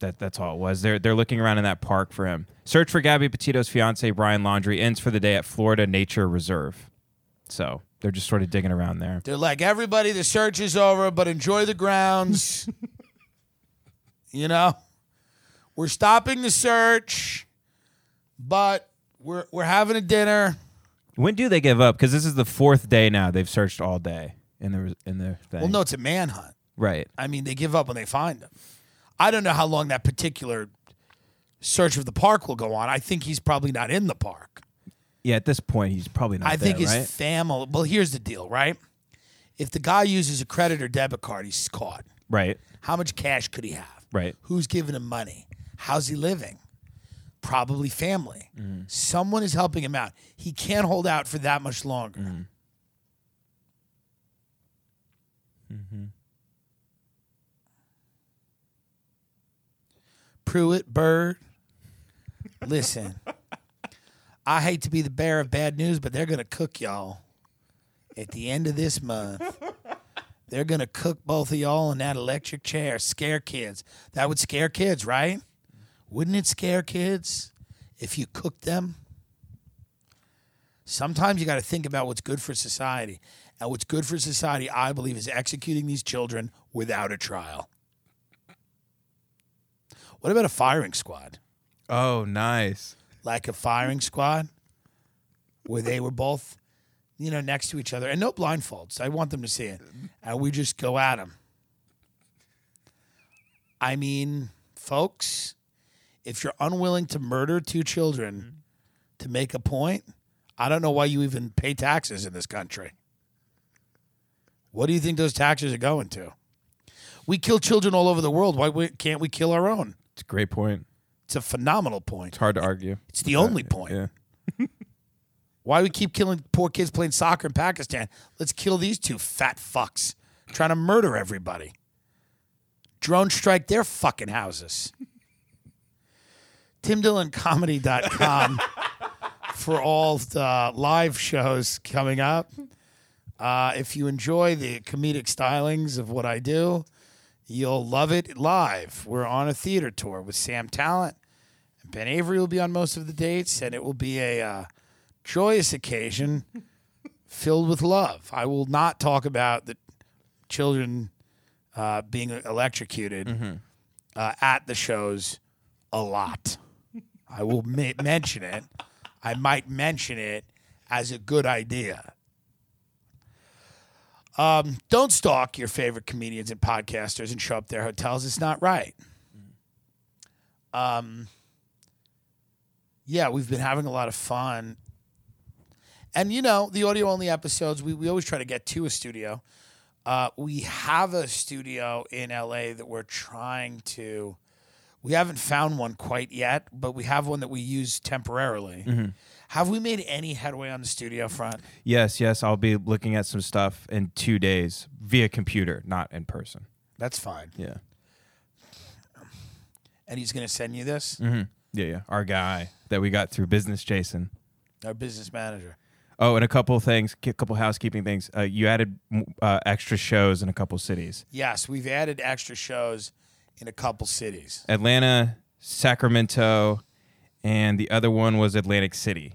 That that's all it was. They're they're looking around in that park for him. Search for Gabby Petito's fiance Brian Laundrie ends for the day at Florida Nature Reserve. So they're just sort of digging around there. They're like, everybody, the search is over, but enjoy the grounds. you know? We're stopping the search, but we're we're having a dinner. When do they give up? Because this is the fourth day now. They've searched all day in the in the thing. Well, no, it's a manhunt. right. I mean, they give up when they find him. I don't know how long that particular search of the park will go on. I think he's probably not in the park. Yeah, at this point, he's probably not. I think his right? family. Well, here's the deal, right? If the guy uses a credit or debit card, he's caught. right, How much cash could he have? right. Who's giving him money? How's he living? Probably family. Mm-hmm. Someone is helping him out. He can't hold out for that much longer. Mm-hmm. Pruitt, Bird, listen. I hate to be the bearer of bad news, but they're going to cook y'all at the end of this month. They're going to cook both of y'all in that electric chair, scare kids. That would scare kids, right? Wouldn't it scare kids if you cooked them? Sometimes you got to think about what's good for society. And what's good for society, I believe, is executing these children without a trial. What about a firing squad? Oh, nice. Like a firing squad where they were both, you know, next to each other and no blindfolds. I want them to see it. And we just go at them. I mean, folks, if you're unwilling to murder two children to make a point, I don't know why you even pay taxes in this country. What do you think those taxes are going to? We kill children all over the world. Why can't we kill our own? It's a great point. It's a phenomenal point. It's hard to argue. It's the only point. Yeah. Why we keep killing poor kids playing soccer in Pakistan? Let's kill these two fat fucks trying to murder everybody. Drone strike their fucking houses. TimDillonComedy.com for all the live shows coming up. Uh, if you enjoy the comedic stylings of what I do, you'll love it live. We're on a theater tour with Sam Tallent. Ben Avery will be on most of the dates, and it will be a uh, joyous occasion filled with love. I will not talk about the children uh, being electrocuted uh, at the shows a lot. I will ma- mention it. I might mention it as a good idea. Um, don't stalk your favorite comedians and podcasters and show up their hotels. It's not right. Um, yeah, we've been having a lot of fun. And, you know, the audio only episodes, we, we always try to get to a studio. Uh, we have a studio in LA that we're trying to. We haven't found one quite yet, but we have one that we use temporarily. Have we made any headway on the studio front? Yes, yes. I'll be looking at some stuff in two days via computer, not in person. That's fine. Yeah. And he's going to send you this, hmm Yeah, yeah. Our guy that we got through business, Jason. our business manager. Oh, and a couple things, a couple housekeeping things. Uh, you added uh, extra shows in a couple cities: Yes, we've added extra shows in a couple cities. Atlanta, Sacramento, and the other one was Atlantic City.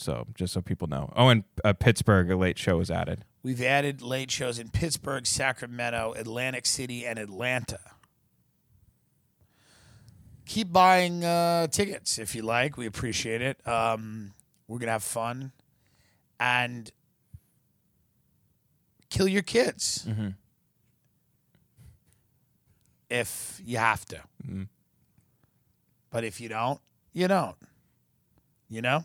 So, just so people know. Oh, and uh, Pittsburgh, a late show was added. We've added late shows in Pittsburgh, Sacramento, Atlantic City, and Atlanta. Keep buying uh, tickets if you like. We appreciate it. Um, we're gonna have fun, and kill your kids Mm-hmm. if you have to. Mm-hmm. But if you don't, you don't. You know?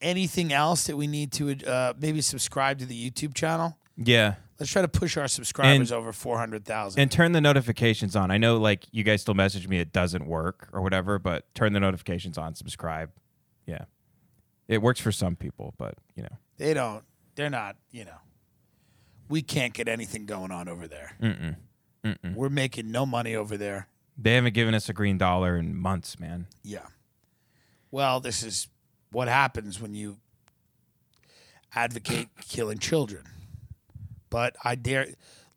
Anything else that we need to uh, maybe subscribe to the YouTube channel? Yeah. Let's try to push our subscribers And- over 400,000. And turn the notifications on. I know, like, you guys still message me, it doesn't work or whatever, but turn the notifications on, subscribe. Yeah. It works for some people, but, you know. They don't. They're not, you know. We can't get anything going on over there. Mm-mm. Mm-mm. We're making no money over there. They haven't given us a green dollar in months, man. Yeah. Well, this is what happens when you advocate killing children. But I dare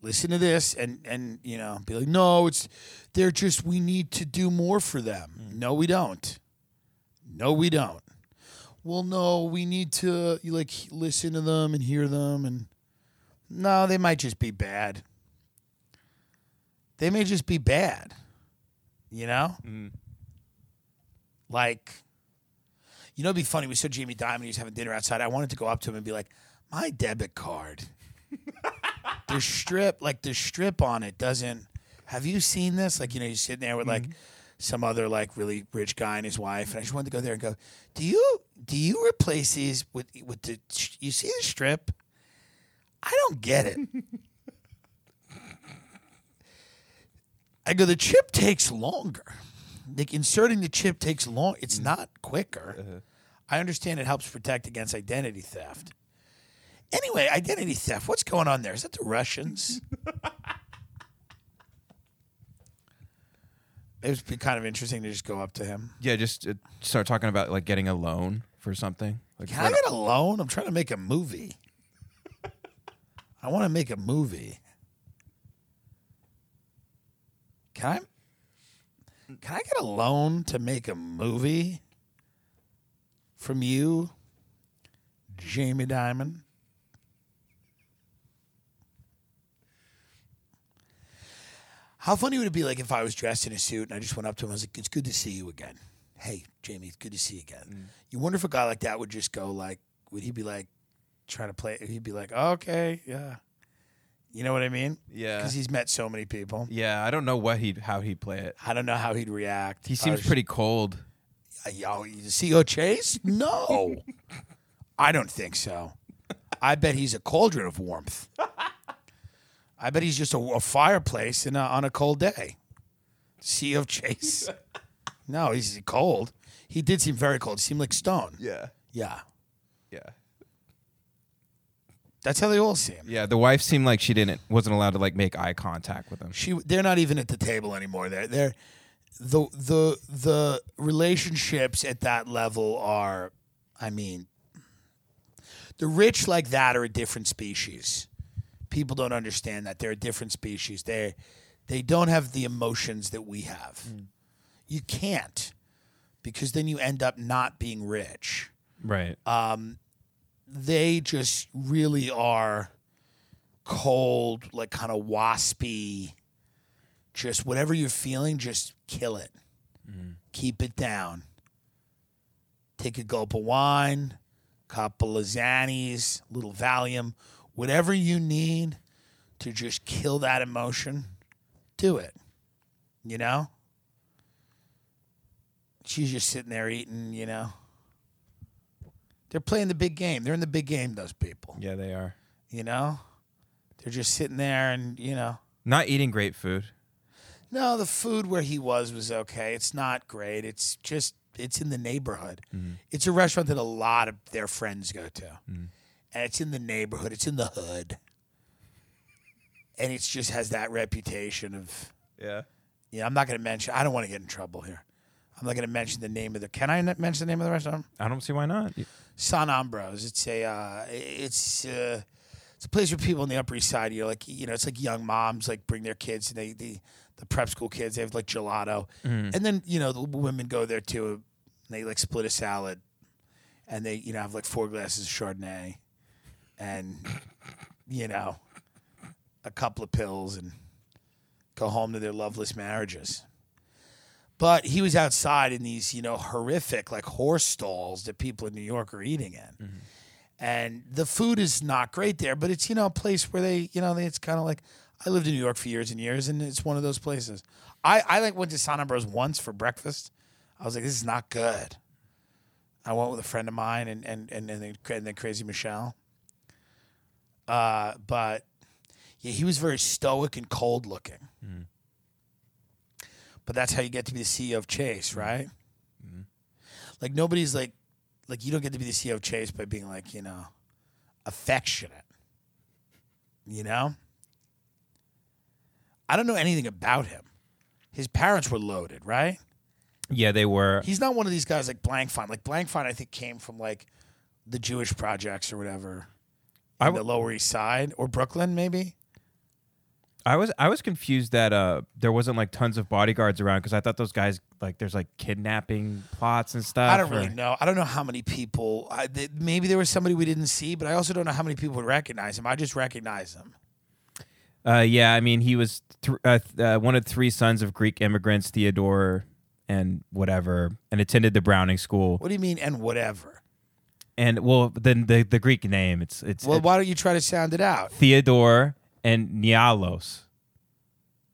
listen to this and and you know be like, no, it's they're just we need to do more for them. Hmm. No, we don't. No, we don't. Well, no, we need to you like listen to them and hear them and no, they might just be bad. They may just be bad. You know? Hmm. Like, you know, it'd be funny. We saw Jamie Dimon. He was having dinner outside. I wanted to go up to him and be like, "My debit card, the strip, like the strip on it doesn't. Have you seen this? Like, you know, you're sitting there with like mm-hmm. some other like really rich guy and his wife, and I just wanted to go there and go, "Do you do you replace these with with the? You see the strip? I don't get it." I go, the chip takes longer. Like inserting the chip takes long. It's not quicker. I understand it helps protect against identity theft. Anyway, identity theft. What's going on there? Is that the Russians? it would be kind of interesting to just go up to him. Yeah, just uh, start talking about, like, getting a loan for something. Like, Can for I an- get a loan? I'm trying to make a movie. I want to make a movie. Can I? Can I get a loan to make a movie from you, Jamie Dimon? How funny would it be like if I was dressed in a suit and I just went up to him? I was like, "It's good to see you again." Hey, Jamie, it's good to see you again. Mm. You wonder if a guy like that would just go like, would he be like trying to play? He'd be like, okay, yeah. You know what I mean? Yeah. Because he's met so many people. Yeah, I don't know what he'd how he'd play it. I don't know how he'd react. He seems pretty cold. Uh, Yo, you see O Chase? No, I don't think so. I bet he's a cauldron of warmth. I bet he's just a, a fireplace in a, on a cold day. Sea of Chase. No, he's cold. He did seem very cold. He seemed like stone. Yeah. Yeah, Yeah. That's how they all seem. Yeah, the wife seemed like she didn't wasn't allowed to like make eye contact with him. She, they're not even at the table anymore. They're, they're the the the relationships at that level are, I mean, the rich like that are a different species. People don't understand that they're a different species. They they don't have the emotions that we have. Hmm. You can't, because then you end up not being rich. Right. Um, They just really are cold, like kind of waspy. Just whatever you're feeling, just kill it. Mm-hmm. Keep it down. Take a gulp of wine, couple of Xannies, little Valium, whatever you need to just kill that emotion. Do it. You know. She's just sitting there eating. You know. They're playing the big game. They're in the big game. Those people. yeah, they are. You know. They're just sitting there and you know. Not eating great food. No, the food where he was was okay. It's not great. It's just it's in the neighborhood. Mm-hmm. It's a restaurant that a lot of their friends go to. Mm-hmm. And it's in the neighborhood. It's in the hood. And it just has that reputation of Yeah. yeah, I'm not going to mention I don't want to get in trouble here. I'm not going to mention the name of the Can I mention the name of the restaurant? I don't see why not. Sant Ambroeus. It's a uh, it's uh, it's a place where people on the Upper East Side, you know, like you know, it's like young moms like bring their kids and they the the prep school kids they have like gelato, and then you know the women go there too. And they like split a salad, and they you know have like four glasses of Chardonnay, and you know a couple of pills and go home to their loveless marriages. But he was outside in these, you know, horrific like horse stalls that people in New York are eating in. and the food is not great there, but it's you know a place where they you know it's kind of like I lived in New York for years and years, and it's one of those places. I I like went to Sant Ambroeus once for breakfast. I was like, this is not good. I went with a friend of mine and and and and then, and then Crazy Michelle. Uh, but yeah, he was very stoic and cold looking. But that's how you get to be the CEO of Chase, mm-hmm. right? Mm-hmm. Like nobody's like, like you don't get to be the CEO of Chase by being like, you know, affectionate. You know. I don't know anything about him. His parents were loaded, right? Yeah, they were. He's not one of these guys like Blankfein. Like Blankfein, I think came from like the Jewish projects or whatever. I In w- the Lower East Side or Brooklyn, maybe. I was I was confused that uh there wasn't like tons of bodyguards around because I thought those guys like there's like kidnapping plots and stuff. I don't really know. I don't know how many people. I, th- maybe there was somebody we didn't see, but I also don't know how many people would recognize him. I just recognize him. Uh, yeah, I mean he was th- uh, th- uh, one of three sons of Greek immigrants, Theodore and whatever, and attended the Browning School. What do you mean? And whatever. And well, then the the Greek name it's it's Well, why don't you try to sound it out? Theodore and Nialos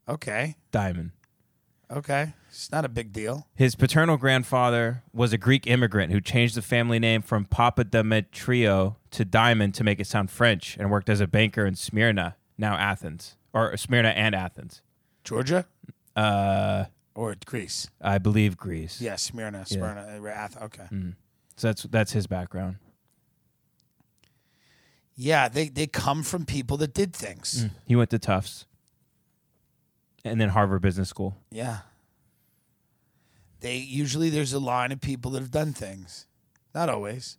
Okay. Dimon. Okay. It's not a big deal. His paternal grandfather was a Greek immigrant who changed the family name from Papademetriou to Dimon to make it sound French and worked as a banker in Smyrna, now Athens, or Smyrna and Athens. Georgia Uh, or Greece? I believe Greece. Yeah, Smyrna, Smyrna, uh, Ath- Okay. So that's that's his background. Yeah, they they come from people that did things. Mm. He went to Tufts and then Harvard Business School. Yeah. They usually there's a line of people that have done things. Not always.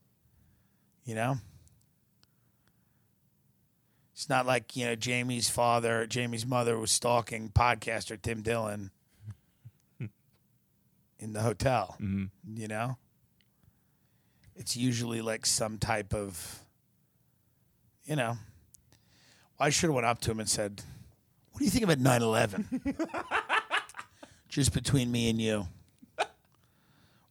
You know? It's not like, you know, Jamie's father, Jamie's mother was stalking podcaster Tim Dillon in the hotel. Mm-hmm. You know? It's usually like some type of you know. I should have went up to him and said, What do you think about 9-11? just between me and you.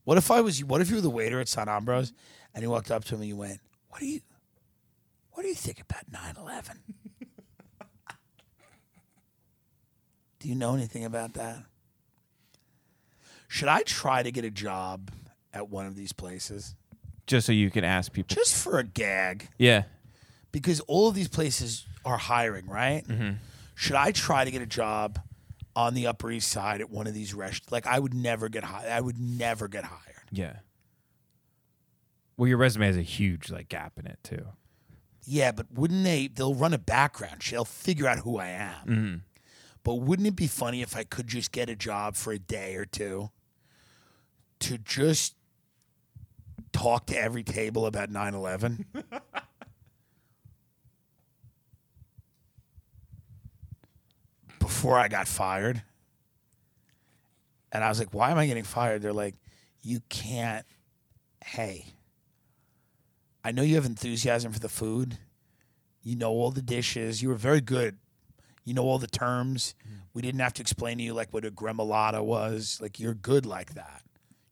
What if I was? What if you were the waiter at Sant Ambroeus, and you walked up to him and you went, "What do you, what do you think about 9/11? do you know anything about that? Should I try to get a job at one of these places Just so you can ask people. just for a gag? Yeah. Because all of these places are hiring, right? Mm-hmm. Should I try to get a job on the Upper East Side at one of these restaurants? Like, I would never get hired. I would never get hired. Yeah. Well, your resume has a huge like gap in it too. Yeah, but wouldn't they? They'll run a background. check. They'll figure out who I am. Mm-hmm. But wouldn't it be funny if I could just get a job for a day or two to just talk to every table about 9 11? Before I got fired. And I was like, why am I getting fired? They're like, you can't. Hey, I know you have enthusiasm for the food. You know all the dishes. You were very good. You know all the terms. Mm-hmm. We didn't have to explain to you like what a gremolata was. Like you're good like that.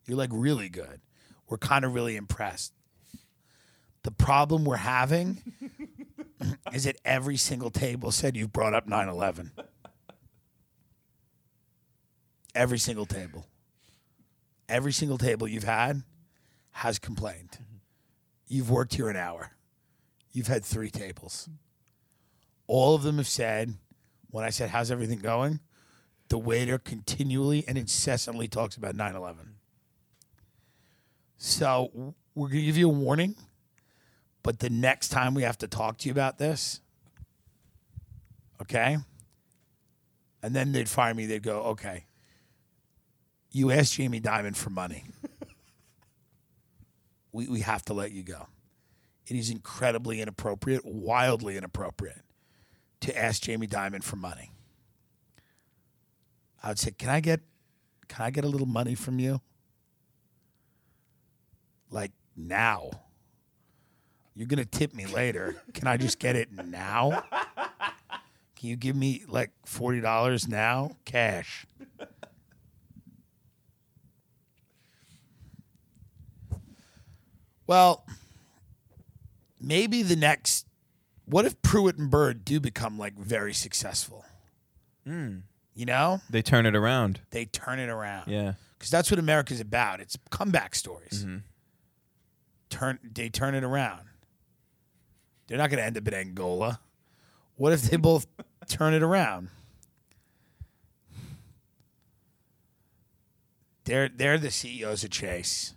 You're like really good. We're kind of really impressed. The problem we're having is that every single table said you've brought up 9/11. Every single table. Every single table you've had has complained. You've worked here an hour. You've had three tables. All of them have said, when I said, How's everything going? The waiter continually and incessantly talks about 9 11. So we're going to give you a warning, but the next time we have to talk to you about this, okay? And then they'd fire me. They'd go, Okay, you asked Jamie Dimon for money. we, we have to let you go. It is incredibly inappropriate, wildly inappropriate to ask Jamie Dimon for money. I would say, "Can I get can I get a little money from you?" Like now. You're going to tip me later. Can I just get it now? Can you give me like $40 now? Cash. Well, maybe the next. What if Pruitt and Bird do become like very successful? Hmm. You know, They turn it around. they turn it around. Yeah. because that's what America's about. It's comeback stories. Mm-hmm. Turn they turn it around. They're not going to end up in Angola. What if they both turn it around? They're they're the CEOs of Chase.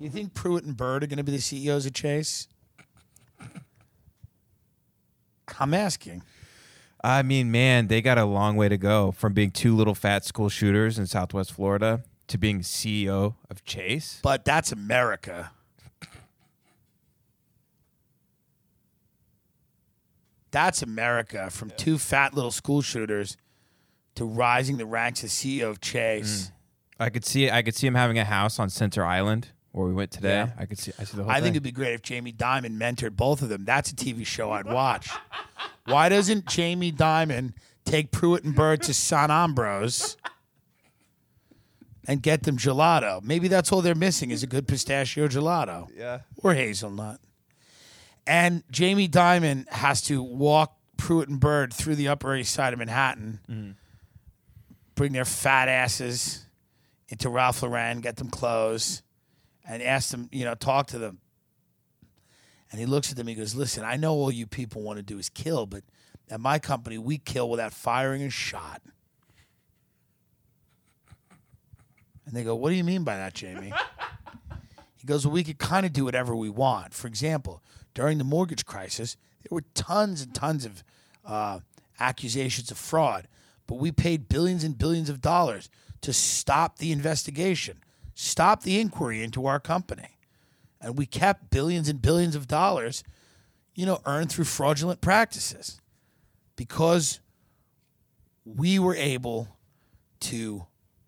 You think Pruitt and Bird are going to be the CEOs of Chase? I'm asking. I mean, man, they got a long way to go from being two little fat school shooters in Southwest Florida to being CEO of Chase. But that's America. That's America from two fat little school shooters to rising the ranks as CEO of Chase. Mm. I could see I could see him having a house on Center Island where we went today. Yeah. I could see I see the whole I thing. think it'd be great if Jamie Dimon mentored both of them. That's a TV show I'd watch. Why doesn't Jamie Dimon take Pruitt and Bird to Sant Ambroeus and get them gelato? Maybe that's all they're missing is a good pistachio gelato. yeah. or hazelnut. And Jamie Dimon has to walk Pruitt and Bird through the Upper East Side of Manhattan, mm-hmm. bring their fat asses into Ralph Lauren, get them clothes, and ask them, you know, talk to them. And he looks at them. He goes, "Listen, I know all you people want to do is kill, but at my company, we kill without firing a shot." And they go, "What do you mean by that, Jamie?" He goes, Well, we could kind of do whatever we want. For example, during the mortgage crisis, there were tons and tons of uh, accusations of fraud, but we paid billions and billions of dollars to stop the investigation, stop the inquiry into our company. And we kept billions and billions of dollars, you know, earned through fraudulent practices because we were able to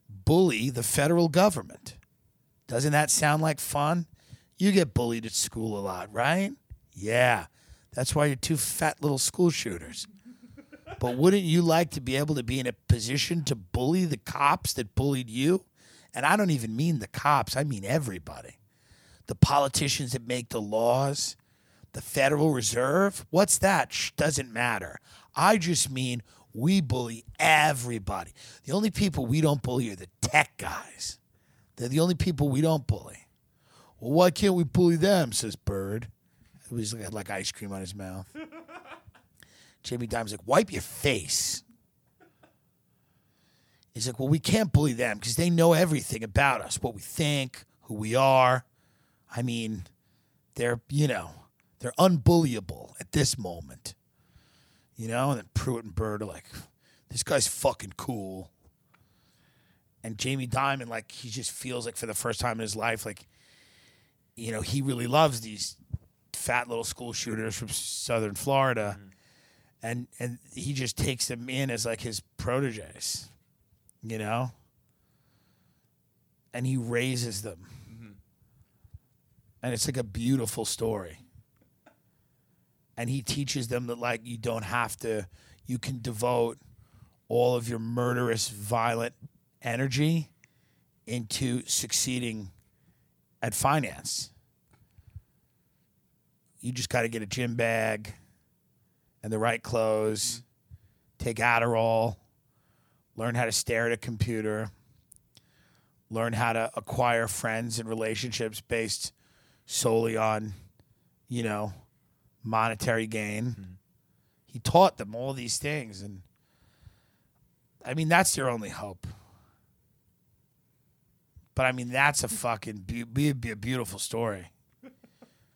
bully the federal government. Doesn't that sound like fun? You get bullied at school a lot, right? Yeah. That's why you're two fat little school shooters. But wouldn't you like to be able to be in a position to bully the cops that bullied you? And I don't even mean the cops, I mean everybody. The politicians that make the laws, the Federal Reserve. What's that? Shh, doesn't matter. I just mean we bully everybody. The only people we don't bully are the tech guys. They're the only people we don't bully. Well, why can't we bully them? Says Bird. It was like, like ice cream on his mouth. Jamie Dimon's like, wipe your face. He's like, well, we can't bully them because they know everything about us, what we think, who we are. I mean, they're, you know, they're unbullyable at this moment. You know, and then Pruitt and Bird are like, this guy's fucking cool and Jamie Dimon, like he just feels like for the first time in his life, like you know, he really loves these fat little school shooters from Southern Florida, mm-hmm. and and he just takes them in as like his proteges, you know, and he raises them, and it's like a beautiful story. And he teaches them that like you don't have to, you can devote all of your murderous, violent energy into succeeding at finance. You just got to get a gym bag and the right clothes, take Adderall, learn how to stare at a computer, learn how to acquire friends and relationships based solely on, you know, monetary gain. Hmm. He taught them all these things and I mean that's your only hope. But I mean, that's a fucking be, be, be a beautiful story.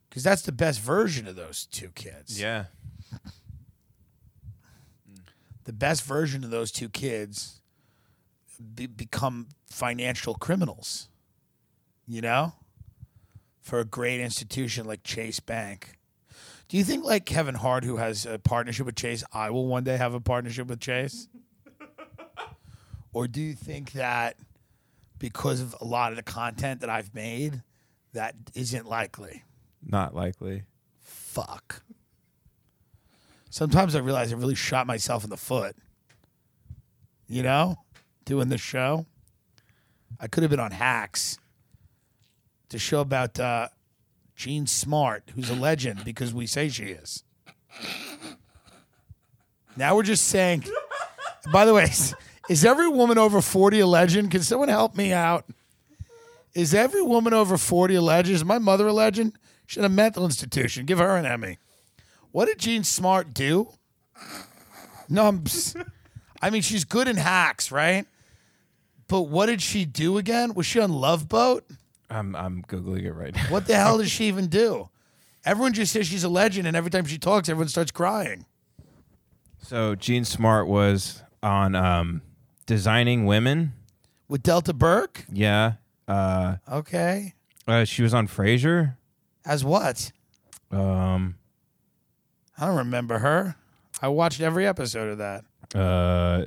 Because that's the best version of those two kids. Yeah. The best version of those two kids be, become financial criminals, you know, for a great institution like Chase Bank. Do you think, like Kevin Hart, who has a partnership with Chase, I will one day have a partnership with Chase? or do you think that because of a lot of the content that I've made, that isn't likely? Not likely. Fuck. Sometimes I realize I really shot myself in the foot. You know, doing this show. I could have been on Hacks. The show about uh, Jean Smart, who's a legend because we say she is. Now we're just saying. By the way, is every woman over 40 a legend? Can someone help me out? Is every woman over 40 a legend? Is my mother a legend? She's in a mental institution. Give her an Emmy. What did Jean Smart do? No, I mean, she's good in hacks, right? But what did she do again? Was she on Love Boat? I'm I'm googling it right now. What the hell does she even do? Everyone just says she's a legend, and every time she talks, everyone starts crying. So Jean Smart was on um, Designing Women. With Delta Burke? Yeah. Uh, Okay. uh, she was on Frasier. As what? Um, I don't remember her. I watched every episode of that. uh,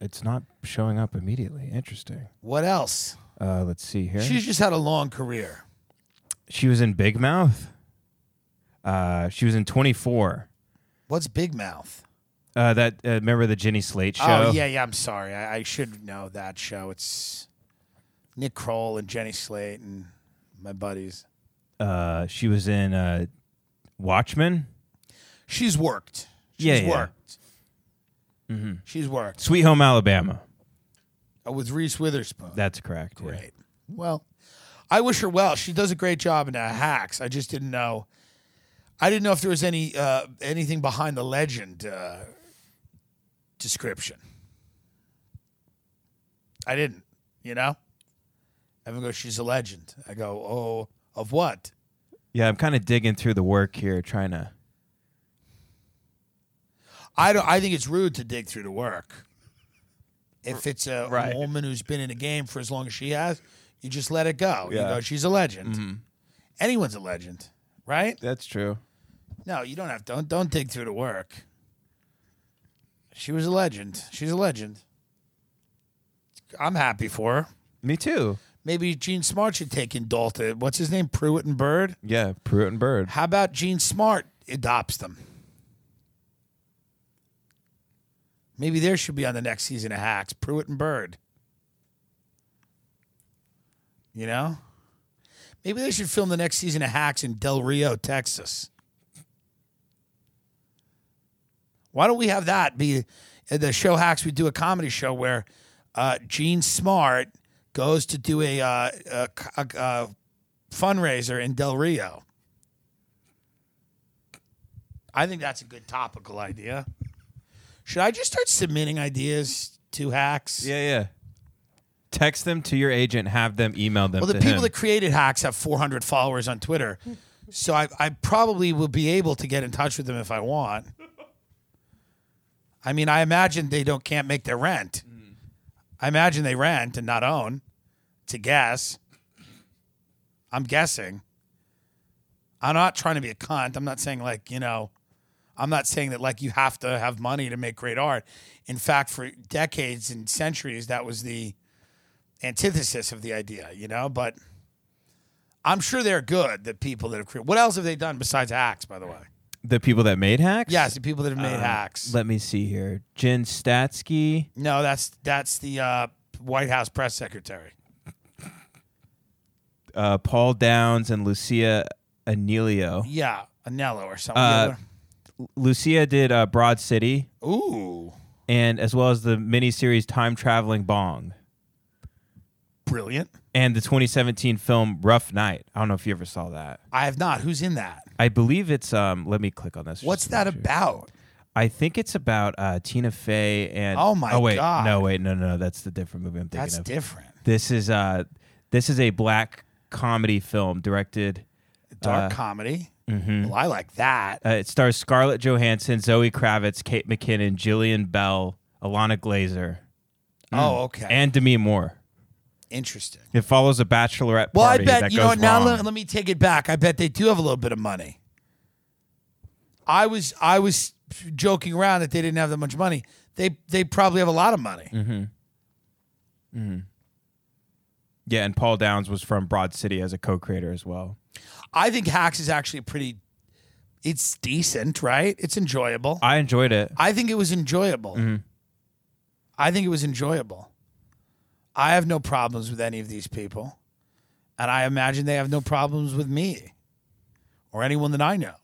it's not showing up immediately. Interesting. What else? Uh, let's see here. She's just had a long career. she was in Big Mouth. Uh, she was in 24. What's Big Mouth? Uh, that uh, remember the Jenny Slate show? Oh, yeah, yeah. I'm sorry. I, I should know that show. It's Nick Kroll and Jenny Slate and my buddies. Uh, she was in uh, Watchmen. She's worked. She's Yeah, yeah. worked. She's worked. Sweet Home Alabama. Uh, with Reese Witherspoon. That's correct. yeah. Well, I wish her well. She does a great job in uh, hacks. I just didn't know. I didn't know if there was any uh, anything behind the legend uh, description. I didn't. You know. Everyone goes, "She's a legend." I go, "Oh, of what?" Yeah, I'm kind of digging through the work here, trying to. I don't. I think it's rude to dig through the work. If it's a Right. woman who's been in the game for as long as she has, you just let it go. You Yeah. go, "She's a legend." Mm-hmm. Anyone's a legend, right? That's true. No, you don't have don't don't dig through the work. She was a legend. She's a legend. I'm happy for her. Me too. Maybe Jean Smart should take in Dalton. What's his name? Pruitt and Bird. Yeah, Pruitt and Bird. How about Jean Smart adopts them? Maybe there should be on the next season of Hacks. Pruitt and Bird. You know? Maybe they should film the next season of Hacks in Del Rio, Texas. Why don't we have that be uh, the show Hacks? We do a comedy show where uh, Jean Smart goes to do a, uh, a, a, a fundraiser in Del Rio. I think that's a good topical idea. Should I just start submitting ideas to Hacks? Yeah, yeah. Text them to your agent. Have them email them. Well, the to people that created Hacks have 400 followers on Twitter. So I, I probably will be able to get in touch with them if I want. I mean, I imagine they don't can't make their rent. I imagine they rent and not own. It's a guess. I'm guessing. I'm not trying to be a cunt. I'm not saying like, you know, I'm not saying that like you have to have money to make great art. In fact, for decades and centuries, that was the antithesis of the idea, you know. But I'm sure they're good. The people that have created. What else have they done besides hacks? By the way, the people that made hacks. yes, the people that have made Um, hacks. Let me see here. Jen Statsky. no, that's that's the uh, White House press secretary. uh, Paul Downs and Lucia Aniello. Yeah, Anello or something. Uh, Lucia did uh, Broad City, Ooh, and as well as the miniseries Time Traveling Bong, brilliant. and the 2017 film Rough Night. I don't know if you ever saw that. I have not. Who's in that? I believe it's. Um, let me click on this. What's to that make sure. about? I think it's about uh, Tina Fey and. Oh, my Oh wait, God. no wait, no, no, no, that's the different movie I'm thinking That's of. different. this is uh, this is a black comedy film directed. Dark Uh, comedy. Mhm. Well, I like that. Uh, it stars Scarlett Johansson, Zoe Kravitz, Kate McKinnon, Jillian Bell, Ilana Glazer, oh, okay. and Demi Moore. Interesting. It follows a bachelorette Well, I bet you know what. Now let, let me take it back. I bet they do have a little bit of money. I was I was joking around that they didn't have that much money. They they probably have a lot of money. Mm. yeah, and Paul Downs was from Broad City as a co-creator as well. I think Hacks is actually pretty. It's decent, right? It's enjoyable. I enjoyed it. I think it was enjoyable. Mm-hmm. I think it was enjoyable. I have no problems with any of these people, and I imagine they have no problems with me. or anyone that I know.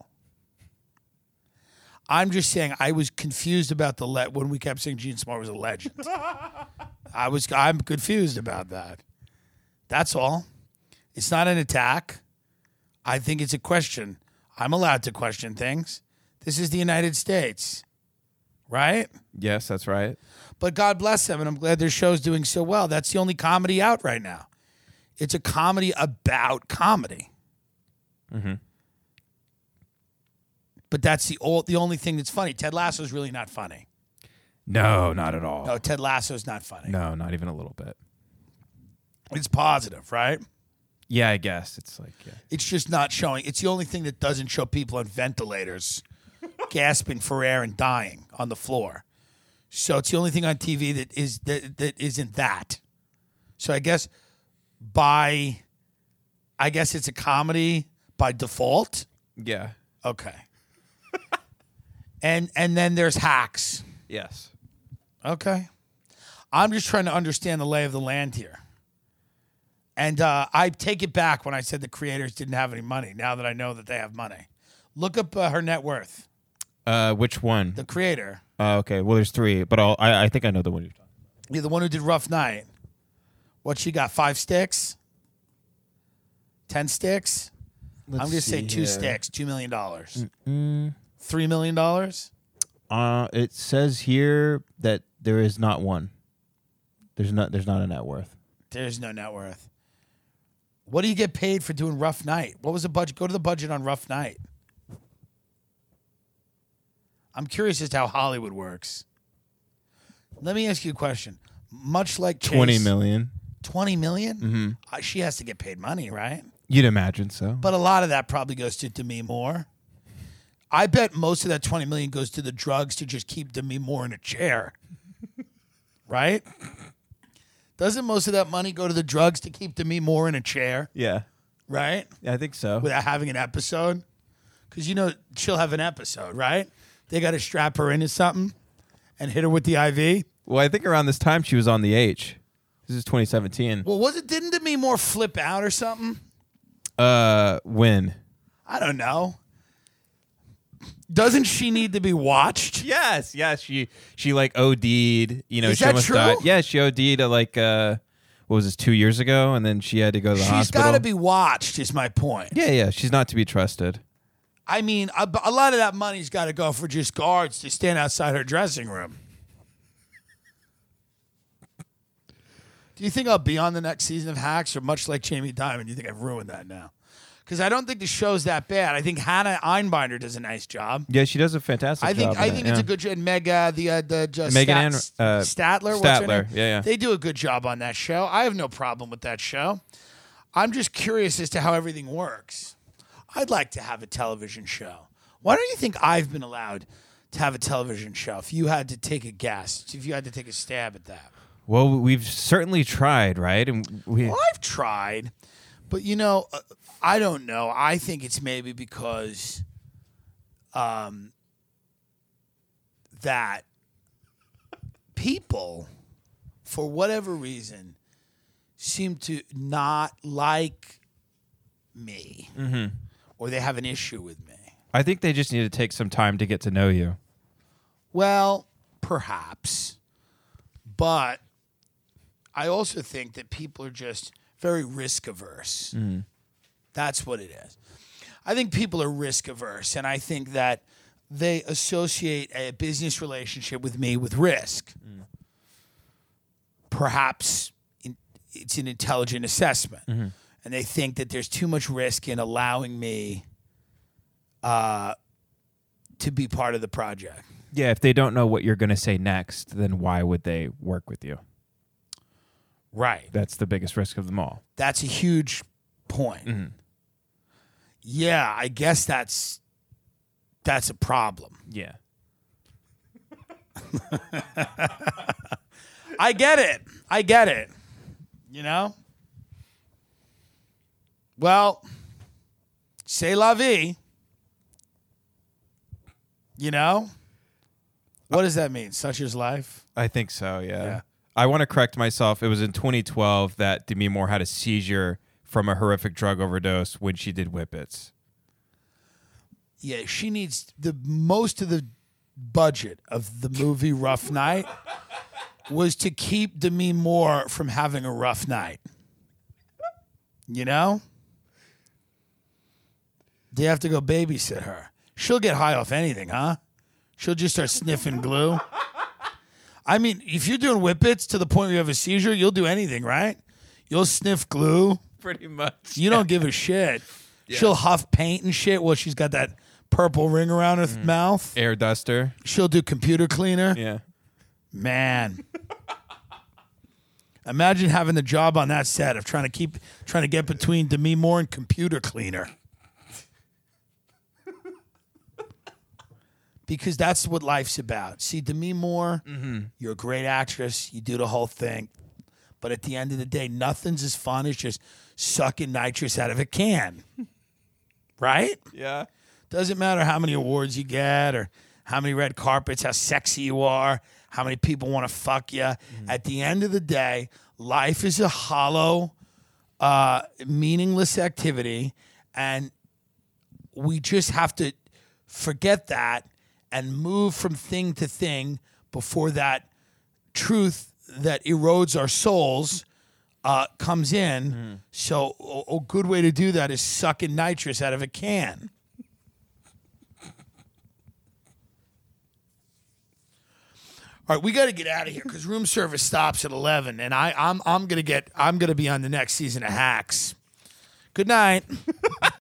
I'm just saying I was confused about the let when we kept saying Jean Smart was a legend. I was I'm confused about that. That's all. It's not an attack. I think it's a question. I'm allowed to question things. This is the United States. Right? Yes, that's right. But God bless them, and I'm glad their show's doing so well. That's the only comedy out right now. It's a comedy about comedy. Mm-hmm. But that's the o- the only thing that's funny. Ted Lasso's really not funny. No, not at all. No, Ted Lasso's not funny. No, not even a little bit. It's positive, right? Yeah, I guess it's like yeah. It's just not showing. It's the only thing that doesn't show people on ventilators gasping for air and dying on the floor. So it's the only thing on TV that is that, that isn't that. So I guess by I guess it's a comedy by default. Yeah. Okay. and and then there's hacks. Yes. Okay. I'm just trying to understand the lay of the land here. And uh, I take it back when I said the creators didn't have any money. Now that I know that they have money, look up uh, her net worth. Uh, which one? The creator, Uh, okay. Well, there's three, but I'll, I I think I know the one you're talking. About. Yeah, the one who did Rough Night. What she got? Five sticks? Ten sticks? I'm gonna say two sticks. Two million dollars. Three million dollars. Uh, it says here that there is not one. There's not. There's not a net worth. There's no net worth. What do you get paid for doing Rough Night? What was the budget? Go to the budget on Rough Night. I'm curious as to how Hollywood works. Let me ask you a question. Much like Chase, Twenty million. 20 million? Mm-hmm. Uh, she has to get paid money, right? You'd imagine so. But a lot of that probably goes to Demi Moore. I bet most of that 20 million goes to the drugs to just keep Demi Moore in a chair. right? Doesn't most of that money go to the drugs to keep Demi Moore in a chair? yeah. Right? Yeah, I think so. Without having an episode? Because you know she'll have an episode, right? They got to strap her into something and hit her with the IV. Well, I think around this time she was on the H. This is 2017. Well, was it? Didn't Demi Moore flip out or something? Uh, when? I don't know. Doesn't she need to be watched? Yes, yes. She she like OD'd. You know, Is she that almost true? died. Yeah, she OD'd at like uh, what was this two years ago, and then she had to go to the She's hospital. got to be watched. Is my point. Yeah, yeah. She's not to be trusted. I mean, a, a lot of that money's got to go for just guards to stand outside her dressing room. Do you think I'll be on the next season of Hacks, or much like Jamie Dimon, you think I've ruined that now? Because I don't think the show's that bad. I think Hannah Einbinder does a nice job. Yeah, she does a fantastic I think job. I in think it, it's yeah. a good job. And Meg, uh, the uh, the just Megan Ann- uh, Stalter, what's her Stalter, name? yeah, yeah. They do a good job on that show. I have no problem with that show. I'm just curious as to how everything works. I'd like to have a television show. Why don't you think I've been allowed to have a television show? If you had to take a guess, if you had to take a stab at that. Well, we've certainly tried, right? And we Well, I've tried, but you know, uh, I don't know. I think it's maybe because, um, that people, for whatever reason, seem to not like me, or they have an issue with me. I think they just need to take some time to get to know you. Well, perhaps. But I also think that people are just very risk averse. Mm-hmm. That's what it is. I think people are risk averse, and I think that they associate a business relationship with me with risk. Mm-hmm. Perhaps in, it's an intelligent assessment, mm-hmm. and they think that there's too much risk in allowing me uh, to be part of the project. Yeah, if they don't know what you're going to say next, then why would they work with you? Right. That's the biggest risk of them all. That's a huge point. Mm-hmm. Yeah, I guess that's that's a problem. Yeah. I get it. I get it. You know? Well, say la vie. You know? What uh, does that mean? Such is life? I think so, yeah. Yeah. I want to correct myself. It was in 2012 that Demi Moore had a seizure from a horrific drug overdose when she did Whippets. Yeah, she needs the most of the budget of the movie Rough Night was to keep Demi Moore from having a rough night. You know? They have to go babysit her. She'll get high off anything, huh? She'll just start sniffing glue. I mean, if you're doing whippets to the point where you have a seizure, you'll do anything, right? You'll sniff glue. Pretty much. You don't give a shit. She'll huff paint and shit while she's got that purple ring around her th- mm. mouth. Air duster. She'll do computer cleaner. Yeah. Man. Imagine having the job on that set of trying to keep trying to get between Demi Moore and computer cleaner. Because that's what life's about. See, Demi Moore, you're a great actress. You do the whole thing. But at the end of the day, nothing's as fun as just sucking nitrous out of a can. right? Yeah. Doesn't matter how many awards you get or how many red carpets, how sexy you are, how many people want to fuck you. At the end of the day, life is a hollow, uh, meaningless activity, and we just have to forget that and move from thing to thing before that truth that erodes our souls uh, comes in. So, a, a good way to do that is sucking nitrous out of a can. All right, we got to get out of here because room service stops at eleven, and I, I'm I'm gonna get I'm gonna be on the next season of Hacks. Good night.